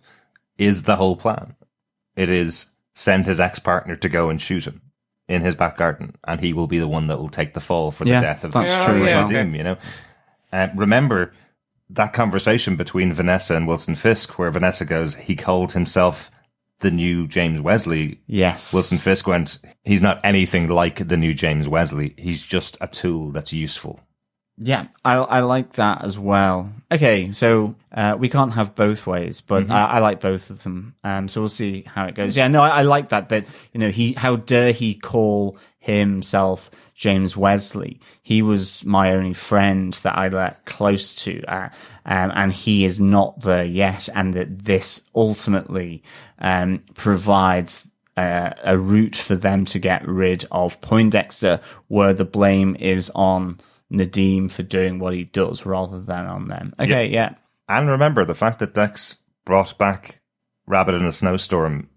is the whole plan. It is send his ex partner to go and shoot him in his back garden, and he will be the one that will take the fall for Yeah, the death of that's true yeah, well. Doom, you know. Uh, remember that conversation between Vanessa and Wilson Fisk, where Vanessa goes, "He called himself the new James Wesley." Yes. Wilson Fisk went, "He's not anything like the new James Wesley. He's just a tool that's useful." Yeah, I I like that as well. Okay, so uh, we can't have both ways, but I, I like both of them. Um, so we'll see how it goes. Yeah, no, I, I like that. That you know, he how dare he call himself James Wesley? He was my only friend that I let close to, uh, um, and he is not there yet. And that this ultimately um, provides uh, a route for them to get rid of Poindexter, where the blame is on Nadeem for doing what he does rather than on them. Okay, yeah. And remember the fact that Dex brought back Rabbit in a Snowstorm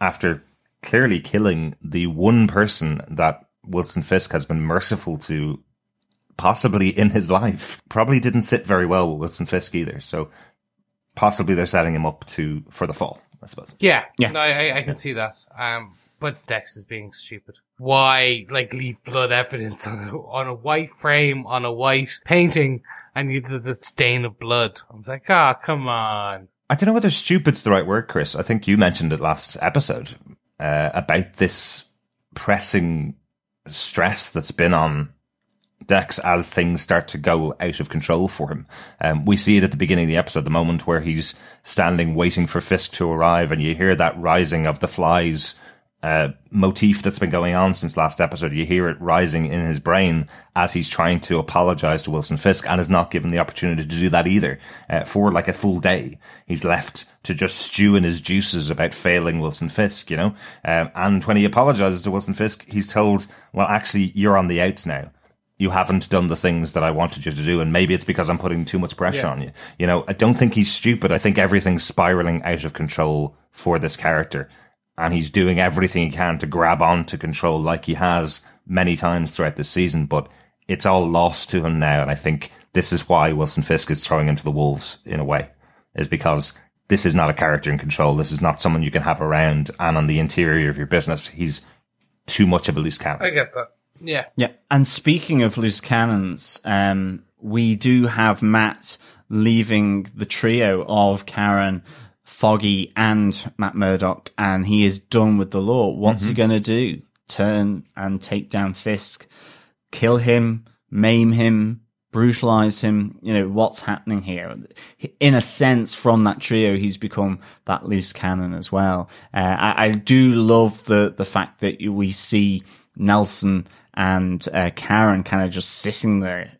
after clearly killing the one person that Wilson Fisk has been merciful to possibly in his life. Probably didn't sit very well with Wilson Fisk either. So possibly they're setting him up to for the fall, I suppose. Yeah, Yeah. No, I, I can see that. Um, but Dex is being stupid. Why, like, leave blood evidence on a, on a white frame on a white painting, and you did the stain of blood? I was like, ah, come on. I don't know whether stupid's the right word, Chris. I think you mentioned it last episode uh, about this pressing stress that's been on Dex as things start to go out of control for him. Um, we see it at the beginning of the episode, the moment where he's standing waiting for Fisk to arrive, and you hear that rising of the flies uh, motif that's been going on since last episode. You hear it rising in his brain as he's trying to apologize to Wilson Fisk and is not given the opportunity to do that either uh, for like a full day. He's left to just stew in his juices about failing Wilson Fisk, you know? Um, and when he apologizes to Wilson Fisk, he's told, well, actually, you're on the outs now. You haven't done the things that I wanted you to do, and maybe it's because I'm putting too much pressure Yeah. on you. You know, I don't think he's stupid. I think everything's spiraling out of control for this character and he's doing everything he can to grab on to control like he has many times throughout this season, but it's all lost to him now. And I think this is why Wilson Fisk is throwing him to the wolves in a way, is because this is not a character in control. This is not someone you can have around and on the interior of your business. He's too much of a loose cannon. I get that. Yeah. Yeah. And speaking of loose cannons, um, we do have Matt leaving the trio of Karen, Foggy, and Matt Murdock, and he is done with the law. What's he going to do? Turn and take down Fisk, kill him, maim him, brutalize him. You know, what's happening here? In a sense, from that trio, he's become that loose cannon as well. Uh, I, I do love the, the fact that we see Nelson and uh, Karen kind of just sitting there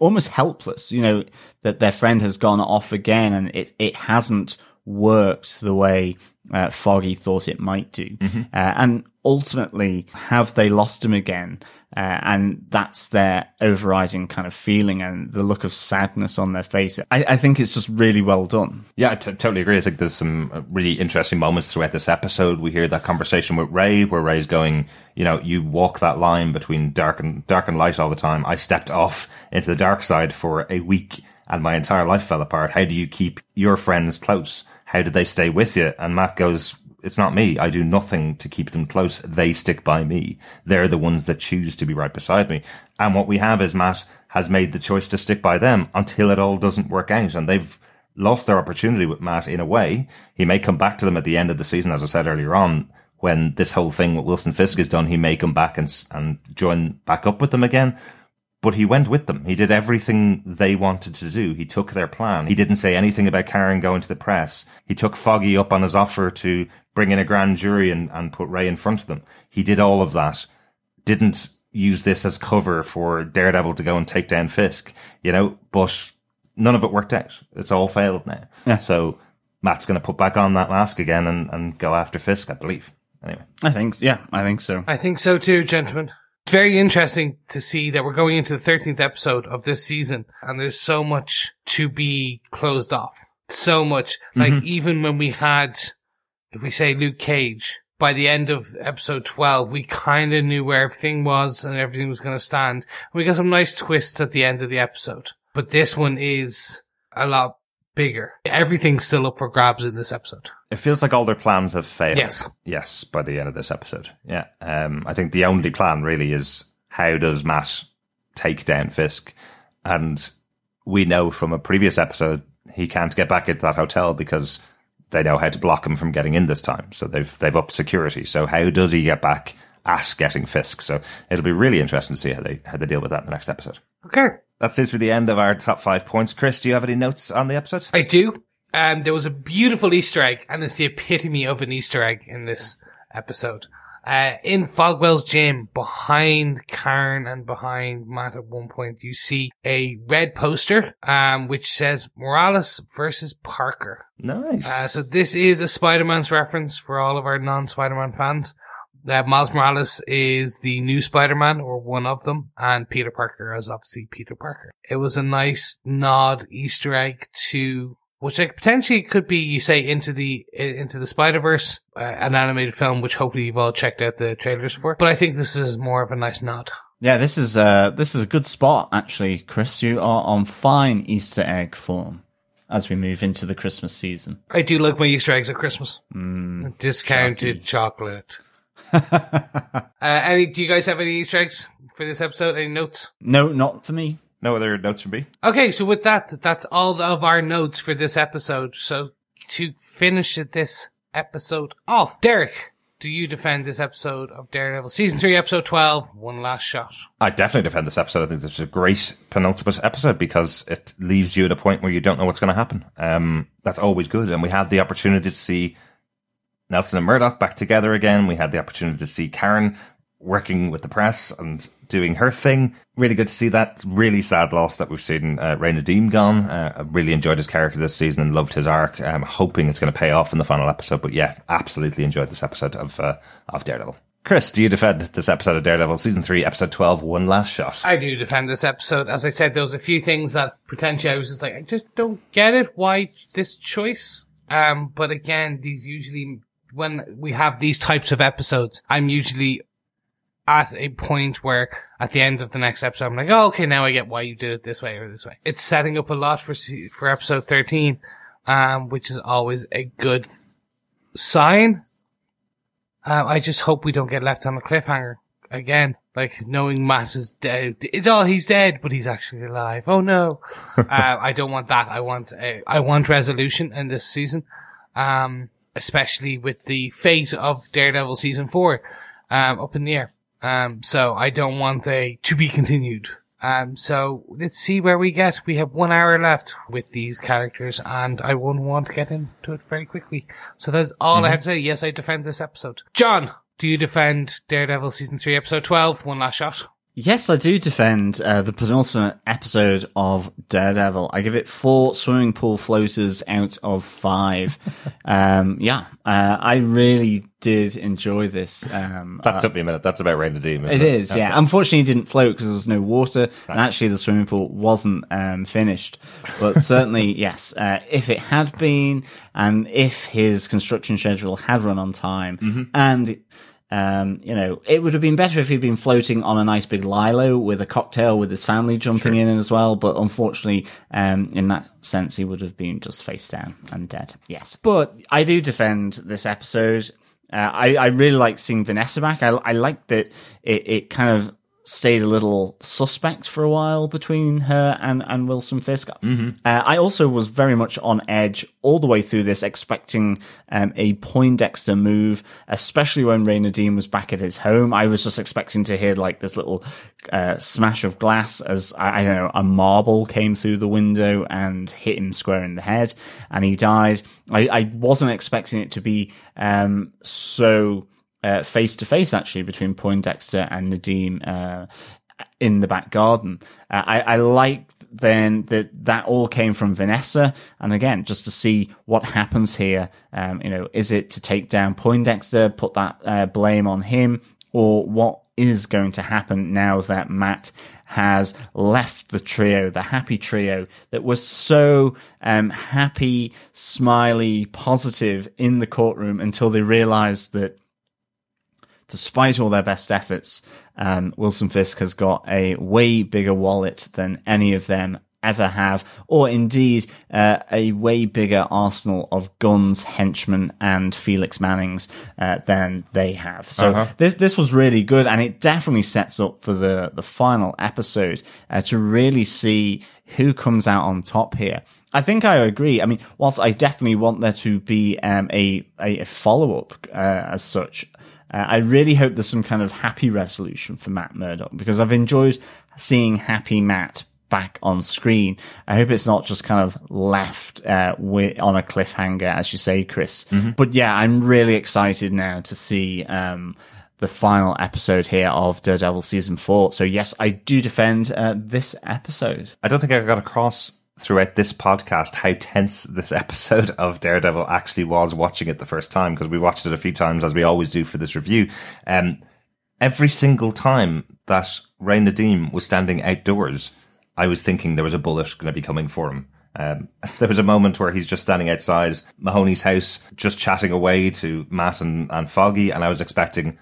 almost helpless, you know, that their friend has gone off again and it, it hasn't worked the way uh, Foggy thought it might do. Uh, and ultimately, have they lost him again? Uh, and that's their overriding kind of feeling and the look of sadness on their face. I, I think it's just really well done. Yeah, I t- totally agree. I think there's some uh, really interesting moments throughout this episode. We hear that conversation with Ray, where Ray's going, you know, you walk that line between dark and dark and light all the time. I stepped off into the dark side for a week, and my entire life fell apart. How do you keep your friends close? How did they stay with you? And Matt goes, it's not me. I do nothing to keep them close. They stick by me. They're the ones that choose to be right beside me. And what we have is Matt has made the choice to stick by them until it all doesn't work out. And they've lost their opportunity with Matt in a way. He may come back to them at the end of the season, as I said earlier on, when this whole thing with Wilson Fisk is done, he may come back and, and join back up with them again. But he went with them. He did everything they wanted to do. He took their plan. He didn't say anything about Karen going to the press. He took Foggy up on his offer to bring in a grand jury and, and put Ray in front of them. He did all of that. Didn't use this as cover for Daredevil to go and take down Fisk, you know, but none of it worked out. It's all failed now. Yeah. So Matt's going to put back on that mask again and, and go after Fisk, I believe. Anyway. I think, yeah, I think so. I think so too, gentlemen. Very interesting to see that we're going into the 13th episode of this season and there's so much to be closed off. So much. Mm-hmm. Like even when we had, if we say Luke Cage, by the end of episode 12, we kind of knew where everything was and everything was going to stand. We got some nice twists at the end of the episode. But this one is a lot bigger. Everything's still up for grabs in this episode. It feels like all their plans have failed. Yes. Yes, by the end of this episode. Yeah. Um, I think the only plan really is how does Matt take down Fisk? And we know from a previous episode he can't get back into that hotel because they know how to block him from getting in this time. So they've they've upped security. So how does he get back at getting Fisk? So it'll be really interesting to see how they how they deal with that in the next episode. Okay. That seems to be the end of our top five points. Chris, do you have any notes on the episode? I do. Um, there was a beautiful Easter egg, and it's the epitome of an Easter egg in this episode. Uh, in Fogwell's gym, behind Karen and behind Matt at one point, you see a red poster, um, which says Morales versus Parker. Nice. Uh, so this is a Spider-Man's reference for all of our non-Spider-Man fans. Uh, Miles Morales is the new Spider-Man, or one of them, and Peter Parker is obviously Peter Parker. It was a nice nod Easter egg to, which like potentially could be, you say, into the into the Spider-Verse, uh, an animated film, which hopefully you've all checked out the trailers for. But I think this is more of a nice nod. Yeah, this is uh this is a good spot actually, Chris. You are on fine Easter egg form as we move into the Christmas season. I do like my Easter eggs at Christmas. Discounted chocolate. <laughs> uh, any? Do you guys have any Easter eggs for this episode? Any notes? No, not for me. no other notes for me? Okay, so with that, that's all of our notes for this episode. So to finish this episode off, Derek, do you defend this episode of Daredevil season three, episode twelve? One last shot. I definitely defend this episode. I think this is a great penultimate episode because it leaves you at a point where you don't know what's going to happen. Um, that's always good. And we had the opportunity to see Nelson and Murdock back together again. We had the opportunity to see Karen working with the press and doing her thing. Really good to see that. Really sad loss that we've seen uh, Ray Nadeem gone. Uh, I really enjoyed his character this season and loved his arc. I'm hoping it's going to pay off in the final episode. But yeah, absolutely enjoyed this episode of uh, of Daredevil. Chris, do you defend this episode of Daredevil, season three, episode twelve, one last shot? I do defend this episode. As I said, there was a few things that potentially I was just like, I just don't get it. Why this choice? Um, but again, these usually, when we have these types of episodes, I'm usually at a point where at the end of the next episode, I'm like, oh, okay, now I get why you did it this way or this way. It's setting up a lot for, for episode 13, um, which is always a good sign. Um, I just hope we don't get left on a cliffhanger again. Like knowing Matt is dead. It's all he's dead, but he's actually alive. Oh no. <laughs> uh, I don't want that. I want, a, I want resolution in this season. Um, especially with the fate of Daredevil season four, um, up in the air. Um, so I don't want a to be continued. Um, so let's see where we get. We have one hour left with these characters and I wouldn't want to get into it very quickly. So that's all mm-hmm. I have to say. Yes, I defend this episode. John, do you defend Daredevil season three, episode 12? One last shot. Yes, I do defend uh, the penultimate episode of Daredevil. I give it four swimming pool floaters out of five. <laughs> um, yeah, uh, I really did enjoy this. Um, that took me a minute. That's about Ray Nadeem. It, it is, yeah. Unfortunately, it didn't float because there was no water, right. and actually, the swimming pool wasn't um, finished. But certainly, <laughs> yes, uh, if it had been, and if his construction schedule had run on time, mm-hmm. and um, you know, it would have been better if he'd been floating on a nice big lilo with a cocktail with his family jumping sure. in as well. But unfortunately, um, in that sense, he would have been just face down and dead. Yes. But I do defend this episode. Uh, I, I really like seeing Vanessa back. I, I like that it, it kind of stayed a little suspect for a while between her and, and Wilson Fisk. Mm-hmm. Uh, I also was very much on edge all the way through this, expecting um, a Poindexter move, especially when Ray Dean was back at his home. I was just expecting to hear like this little uh, smash of glass as, I, I, don't know, a marble came through the window and hit him square in the head and he died. I, I wasn't expecting it to be um, so face to face actually between Poindexter and Nadeem uh, in the back garden. Uh, I, I like then that that all came from Vanessa. And again, just to see what happens here, um, you know, is it to take down Poindexter, put that uh, blame on him, or what is going to happen now that Matt has left the trio, the happy trio that was so um, happy, smiley, positive in the courtroom until they realized that despite all their best efforts, um, Wilson Fisk has got a way bigger wallet than any of them ever have, or indeed uh, a way bigger arsenal of guns, henchmen, and Felix Mannings uh, than they have. So uh-huh. this this was really good, and it definitely sets up for the the final episode uh, to really see who comes out on top here. I think I agree. I mean, whilst I definitely want there to be um, a a, follow up uh, as such, uh, I really hope there's some kind of happy resolution for Matt Murdock because I've enjoyed seeing happy Matt back on screen. I hope it's not just kind of left uh, with, on a cliffhanger, as you say, Chris. Mm-hmm. But yeah, I'm really excited now to see um, the final episode here of Daredevil season four. So yes, I do defend uh, this episode. I don't think I got across throughout this podcast how tense this <laughs> episode of Daredevil actually was watching it the first time because we watched it a few times as we always do for this review. Um, every single time that Ray Nadeem was standing outdoors, I was thinking there was a bullet going to be coming for him. Um, <laughs> there was a moment where he's just standing outside Mahoney's house, just chatting away to Matt and, and Foggy, and I was expecting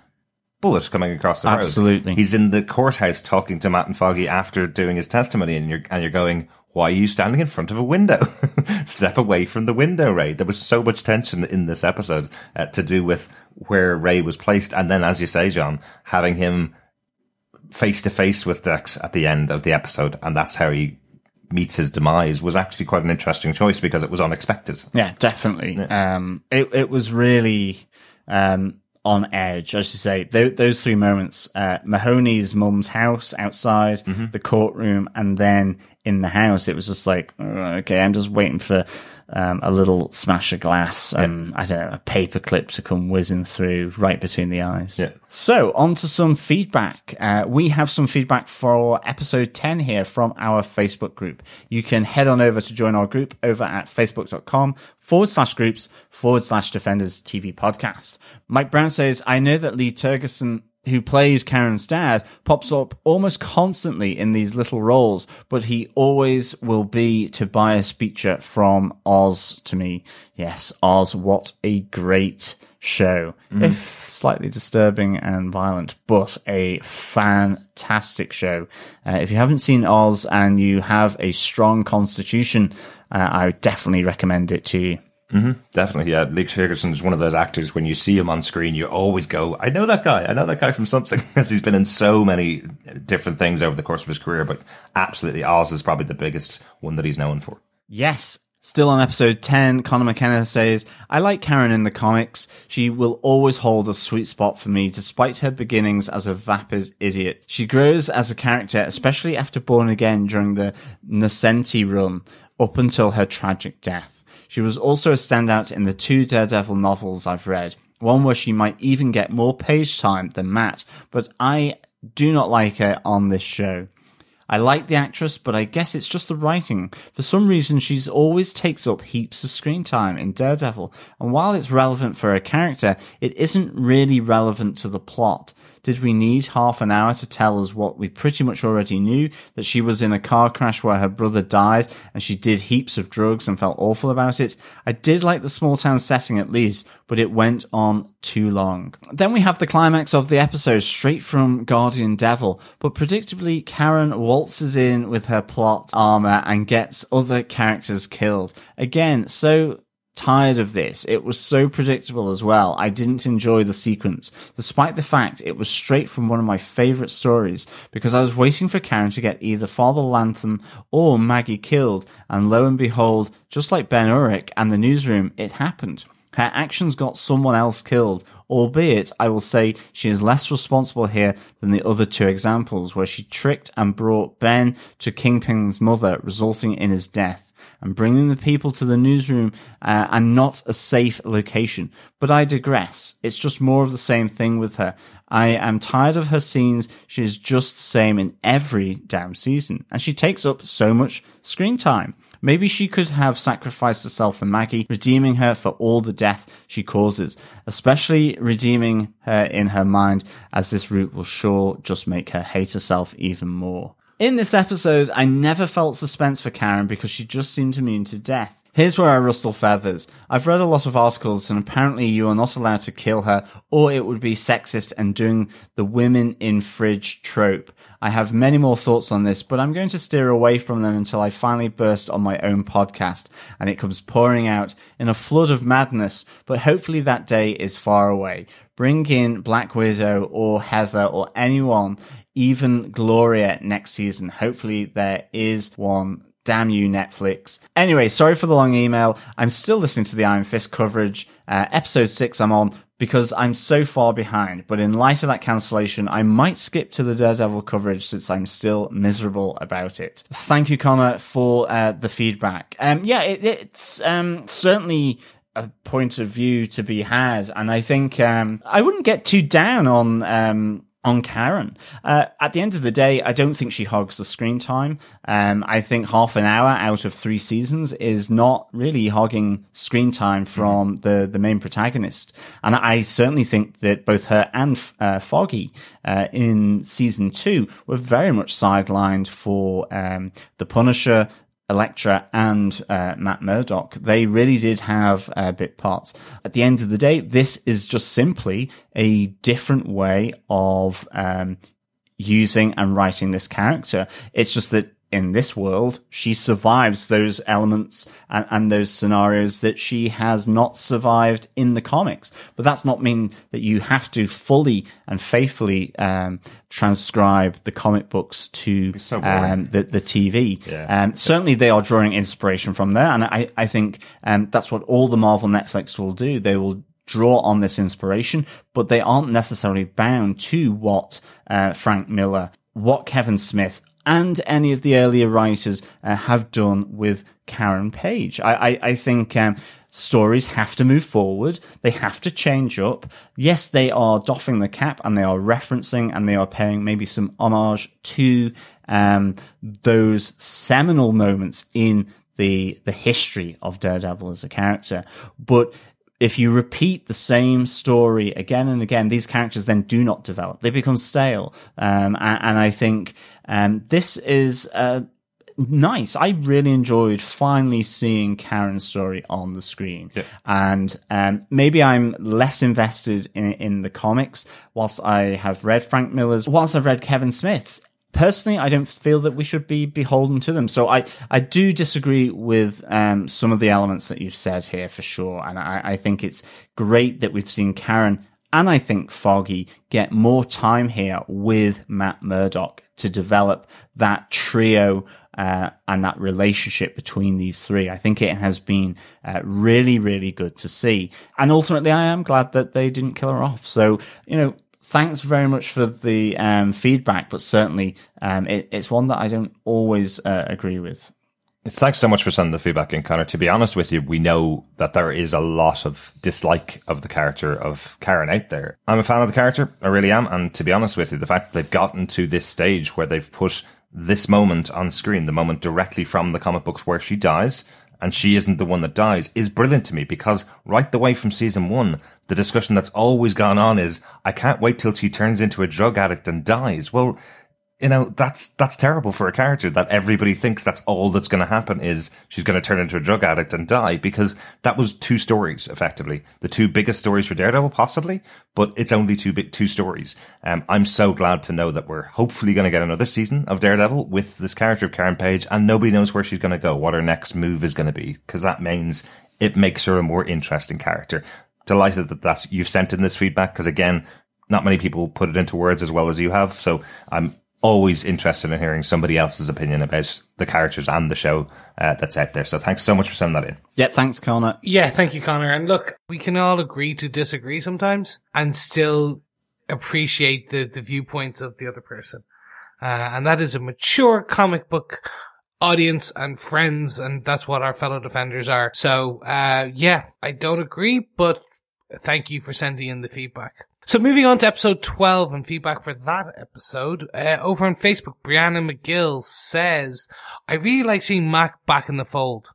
bullet coming across the road. Absolutely. He's in the courthouse talking to Matt and Foggy after doing his testimony, and you're and you're going, why are you standing in front of a window? <laughs> Step away from the window, Ray. There was so much tension in this episode uh, to do with where Ray was placed. And then, as you say, John, having him face to face with Dex at the end of the episode. And that's how he meets his demise was actually quite an interesting choice because it was unexpected. Yeah, definitely. Yeah. Um, it, it was really, um, on edge, as you say. Th- those three moments: uh, Mahoney's mum's house outside, mm-hmm. the courtroom, and then in the house. It was just like, okay, I'm just waiting for um, a little smash of glass and I don't know, a paper clip to come whizzing through right between the eyes. Yeah. So on to some feedback. Uh, we have some feedback for episode 10 here from our Facebook group. You can head on over to join our group over at facebook.com forward slash groups forward slash defenders TV podcast. Mike Brown says, I know that Lee Tergesen who plays Karen's dad, pops up almost constantly in these little roles, but he always will be Tobias Beecher from Oz to me. Yes, Oz, what a great show. Mm. If slightly disturbing and violent, but a fantastic show. Uh, if you haven't seen Oz and you have a strong constitution, uh, I would definitely recommend it to you. Mm-hmm. Definitely, yeah. Luke Ferguson is one of those actors. When you see him on screen, you always go, "I know that guy. I know that guy from something." <laughs> Because he's been in so many different things over the course of his career. But absolutely, Oz is probably the biggest one that he's known for. Yes. Still on episode 10, Connor McKenna says, I like Karen in the comics. She will always hold a sweet spot for me despite her beginnings as a vapid idiot. She grows as a character, especially after Born Again during the Nocenti run, up until her tragic death. She was also a standout in the two Daredevil novels I've read, one where she might even get more page time than Matt, but I do not like her on this show. I like the actress, but I guess it's just the writing. For some reason, she's always takes up heaps of screen time in Daredevil, and while it's relevant for her character, it isn't really relevant to the plot. Did we need half an hour to tell us what we pretty much already knew? That she was in a car crash where her brother died and she did heaps of drugs and felt awful about it. I did like the small town setting at least, but it went on too long. Then we have the climax of the episode straight from Guardian Devil, but predictably Karen waltzes in with her plot armor and gets other characters killed. Again, so tired of this. It was so predictable as well. I didn't enjoy the sequence, despite the fact it was straight from one of my favorite stories, because I was waiting for Karen to get either Father Lantom or Maggie killed, and lo and behold, just like Ben Urich and the newsroom, it happened. Her actions got someone else killed, albeit I will say she is less responsible here than the other two examples, where she tricked and brought Ben to Kingpin's mother, resulting in his death and bringing the people to the newsroom uh, and not a safe location. But I digress. It's just more of the same thing with her. I am tired of her scenes. She is just the same in every damn season, and she takes up so much screen time. Maybe she could have sacrificed herself for Maggie, redeeming her for all the death she causes, especially redeeming her in her mind, as this route will sure just make her hate herself even more. In this episode, I never felt suspense for Karen because she just seemed immune to death. Here's where I rustle feathers. I've read a lot of articles and apparently you are not allowed to kill her or it would be sexist and doing the women in fridge trope. I have many more thoughts on this, but I'm going to steer away from them until I finally burst on my own podcast and it comes pouring out in a flood of madness, but hopefully that day is far away. Bring in Black Widow or Heather or anyone, even Gloria next season. Hopefully there is one Damn you, Netflix. Anyway, sorry for the long email. I'm still listening to the Iron Fist coverage. Uh, episode six I'm on because I'm so far behind. But in light of that cancellation, I might skip to the Daredevil coverage since I'm still miserable about it. Thank you, Connor, for uh, the feedback. Um, yeah, it, it's um, certainly a point of view to be had, and I think um, I wouldn't get too down on um, on Karen. Uh, at the end of the day, I don't think she hogs the screen time. Um, I think half an hour out of three seasons is not really hogging screen time from mm-hmm. the, the main protagonist. And I certainly think that both her and uh, Foggy uh, in season two were very much sidelined for um, the Punisher, Elektra and uh, Matt Murdock, they really did have uh, bit parts. At the end of the day, this is just simply a different way of um, using and writing this character. It's just that in this world, she survives those elements and, and, those scenarios that she has not survived in the comics. But that's not mean that you have to fully and faithfully um, transcribe the comic books to so um, the, the TV. Yeah. Um, certainly, they are drawing inspiration from there, and I, I think um, that's what all the Marvel Netflix will do. They will draw on this inspiration, but they aren't necessarily bound to what uh, Frank Miller, what Kevin Smith and any of the earlier writers uh, have done with Karen Page. I, I, I think um, stories have to move forward. They have to change up. Yes, they are doffing the cap and they are referencing and they are paying maybe some homage to um, those seminal moments in the the history of Daredevil as a character. But if you repeat the same story again and again, these characters then do not develop. They become stale. Um, and, and, I think, um, this is, uh, nice. I really enjoyed finally seeing Karen's story on the screen. Yeah. And, um, maybe I'm less invested in, in the comics whilst I have read Frank Miller's, whilst I've read Kevin Smith's personally, I don't feel that we should be beholden to them. So I, I do disagree with um, some of the elements that you've said here for sure. And I, I think it's great that we've seen Karen and I think Foggy get more time here with Matt Murdock to develop that trio uh, and that relationship between these three. I think it has been uh, really, really good to see. And ultimately, I am glad that they didn't kill her off. So, you know, thanks very much for the um, feedback, but certainly um, it, it's one that I don't always uh, agree with. Thanks so much for sending the feedback in, Connor. To be honest with you, we know that there is a lot of dislike of the character of Karen out there. I'm a fan of the character, I really am. And to be honest with you, the fact that they've gotten to this stage where they've put this moment on screen, the moment directly from the comic books where she dies, and she isn't the one that dies, is brilliant to me because right the way from season one, the discussion that's always gone on is, I can't wait till she turns into a drug addict and dies. Well, you know, that's, that's terrible for a character that everybody thinks that's all that's going to happen is she's going to turn into a drug addict and die because that was two stories, effectively. The two biggest stories for Daredevil, possibly, but it's only two big, two stories. Um, I'm so glad to know that we're hopefully going to get another season of Daredevil with this character of Karen Page and nobody knows where she's going to go, what her next move is going to be, because that means it makes her a more interesting character. Delighted that, that you've sent in this feedback because again, not many people put it into words as well as you have. So I'm always interested in hearing somebody else's opinion about the characters and the show uh, that's out there. So thanks so much for sending that in. Yeah, thanks, Connor. Yeah, thank you, Connor. And look, we can all agree to disagree sometimes and still appreciate the, the viewpoints of the other person. Uh, and that is a mature comic book audience and friends, and that's what our fellow defenders are. So, uh, yeah, I don't agree, but thank you for sending in the feedback. So moving on to episode 12 and feedback for that episode, uh, over on Facebook, Brianna McGill says, I really like seeing Matt back in the fold.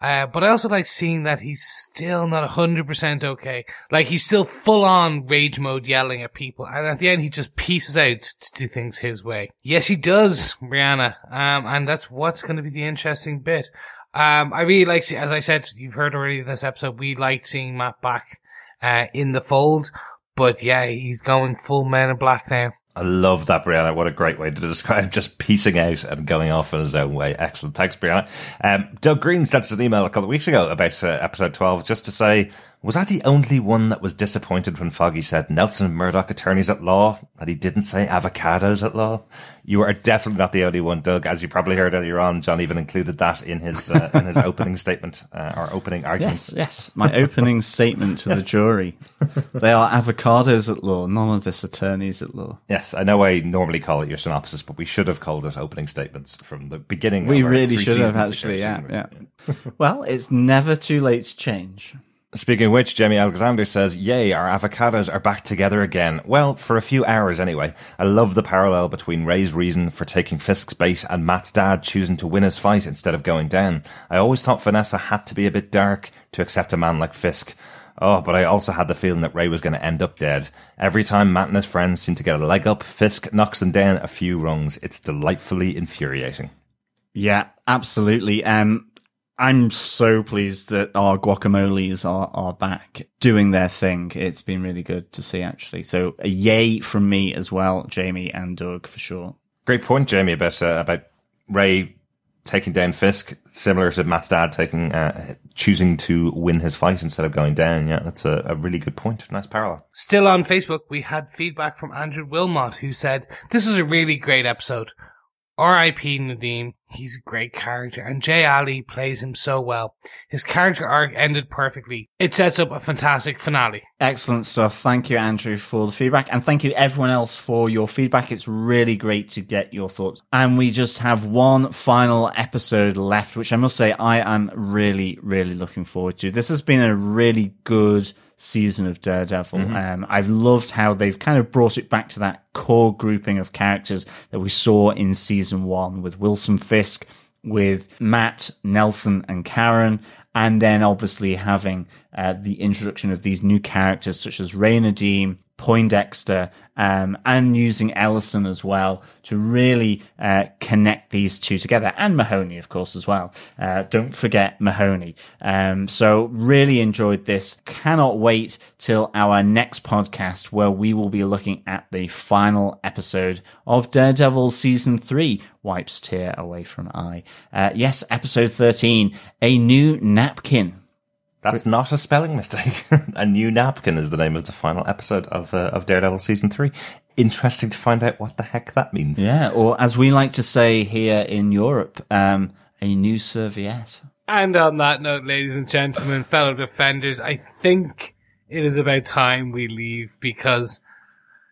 Uh, but I also like seeing that he's still not 100% okay. Like he's still full on rage mode yelling at people. And at the end, he just pieces out to do things his way. Yes, he does, Brianna. Um, and that's what's going to be the interesting bit. Um, I really like, as I said, you've heard already this episode, we liked seeing Matt back, uh, in the fold. But yeah, he's going full Men in Black now. I love that, Brianna. What a great way to describe <laughs> just piecing out and going off in his own way. Excellent. Thanks, Brianna. Um, Doug Green sent us an email a couple of weeks ago about uh, episode 12 just to say, was I the only one that was disappointed when Foggy said Nelson Murdock attorneys at law, that he didn't say avocados at law? You are definitely not the only one, Doug. As you probably heard earlier on, John even included that in his uh, in his <laughs> opening statement uh, or opening argument. Yes, yes. My opening statement to the <laughs> jury. They are avocados at law, none of this attorneys at law. Yes, I know I normally call it your synopsis, but we should have called it opening statements from the beginning. We really should have, actually. Yeah, yeah. well, it's never too late to change. Speaking of which, Jamie Alexander says, Yay, our avocados are back together again. Well, for a few hours anyway. I love the parallel between Ray's reason for taking Fisk's bait and Matt's dad choosing to win his fight instead of going down. I always thought Vanessa had to be a bit dark to accept a man like Fisk. Oh, but I also had the feeling that Ray was going to end up dead. Every time Matt and his friends seem to get a leg up, Fisk knocks them down a few rungs. It's delightfully infuriating. Yeah, absolutely. Um, I'm so pleased that our guacamoles are, are back doing their thing. It's been really good to see, actually. So a yay from me as well, Jamie and Doug, for sure. Great point, Jamie, about uh, about Ray taking down Fisk, similar to Matt's dad taking uh, choosing to win his fight instead of going down. Yeah, that's a, a really good point. Nice parallel. Still on Facebook, we had feedback from Andrew Wilmot who said, This was a really great episode. R.I.P. Nadeem. He's a great character, and Jay Ali plays him so well. His character arc ended perfectly. It sets up a fantastic finale. Excellent stuff. Thank you, Andrew, for the feedback. And thank you, everyone else, for your feedback. It's really great to get your thoughts. And we just have one final episode left, which I must say I am really, really looking forward to. This has been a really good season of Daredevil. Um, I've loved how they've kind of brought it back to that core grouping of characters that we saw in season one with Wilson Fisk, with Matt, Nelson, and Karen, and then obviously having uh, the introduction of these new characters such as Ray Nadeem Poindexter, um, and using Ellison as well to really uh, connect these two together, and Mahoney, of course, as well. Uh, don't forget Mahoney. Um, so really enjoyed this. Cannot wait till our next podcast where we will be looking at the final episode of Daredevil season three. Wipes tear away from eye. Uh, yes, episode thirteen, a new napkin. That's not a spelling mistake. <laughs> a new napkin is the name of the final episode of uh, of Daredevil season three. Interesting to find out what the heck that means. Yeah, or as we like to say here in Europe, um, a new serviette. And on that note, ladies and gentlemen, fellow defenders, I think it is about time we leave because,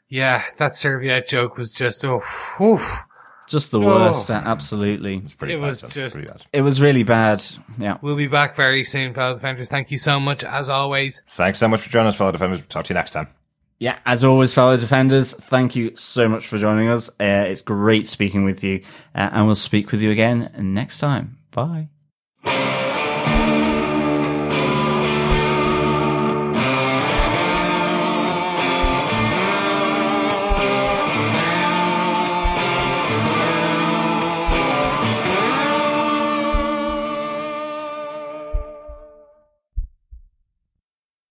yeah, that serviette joke was just, oh, oof. Just the worst, uh, absolutely. Pretty It was that's just- It was really bad. Yeah. We'll be back very soon, fellow defenders. Thank you so much, as always. Thanks so much for joining us, fellow defenders. Talk to you next time. Yeah, as always, fellow defenders, thank you so much for joining us. Uh, it's great speaking with you, uh, and we'll speak with you again next time. Bye.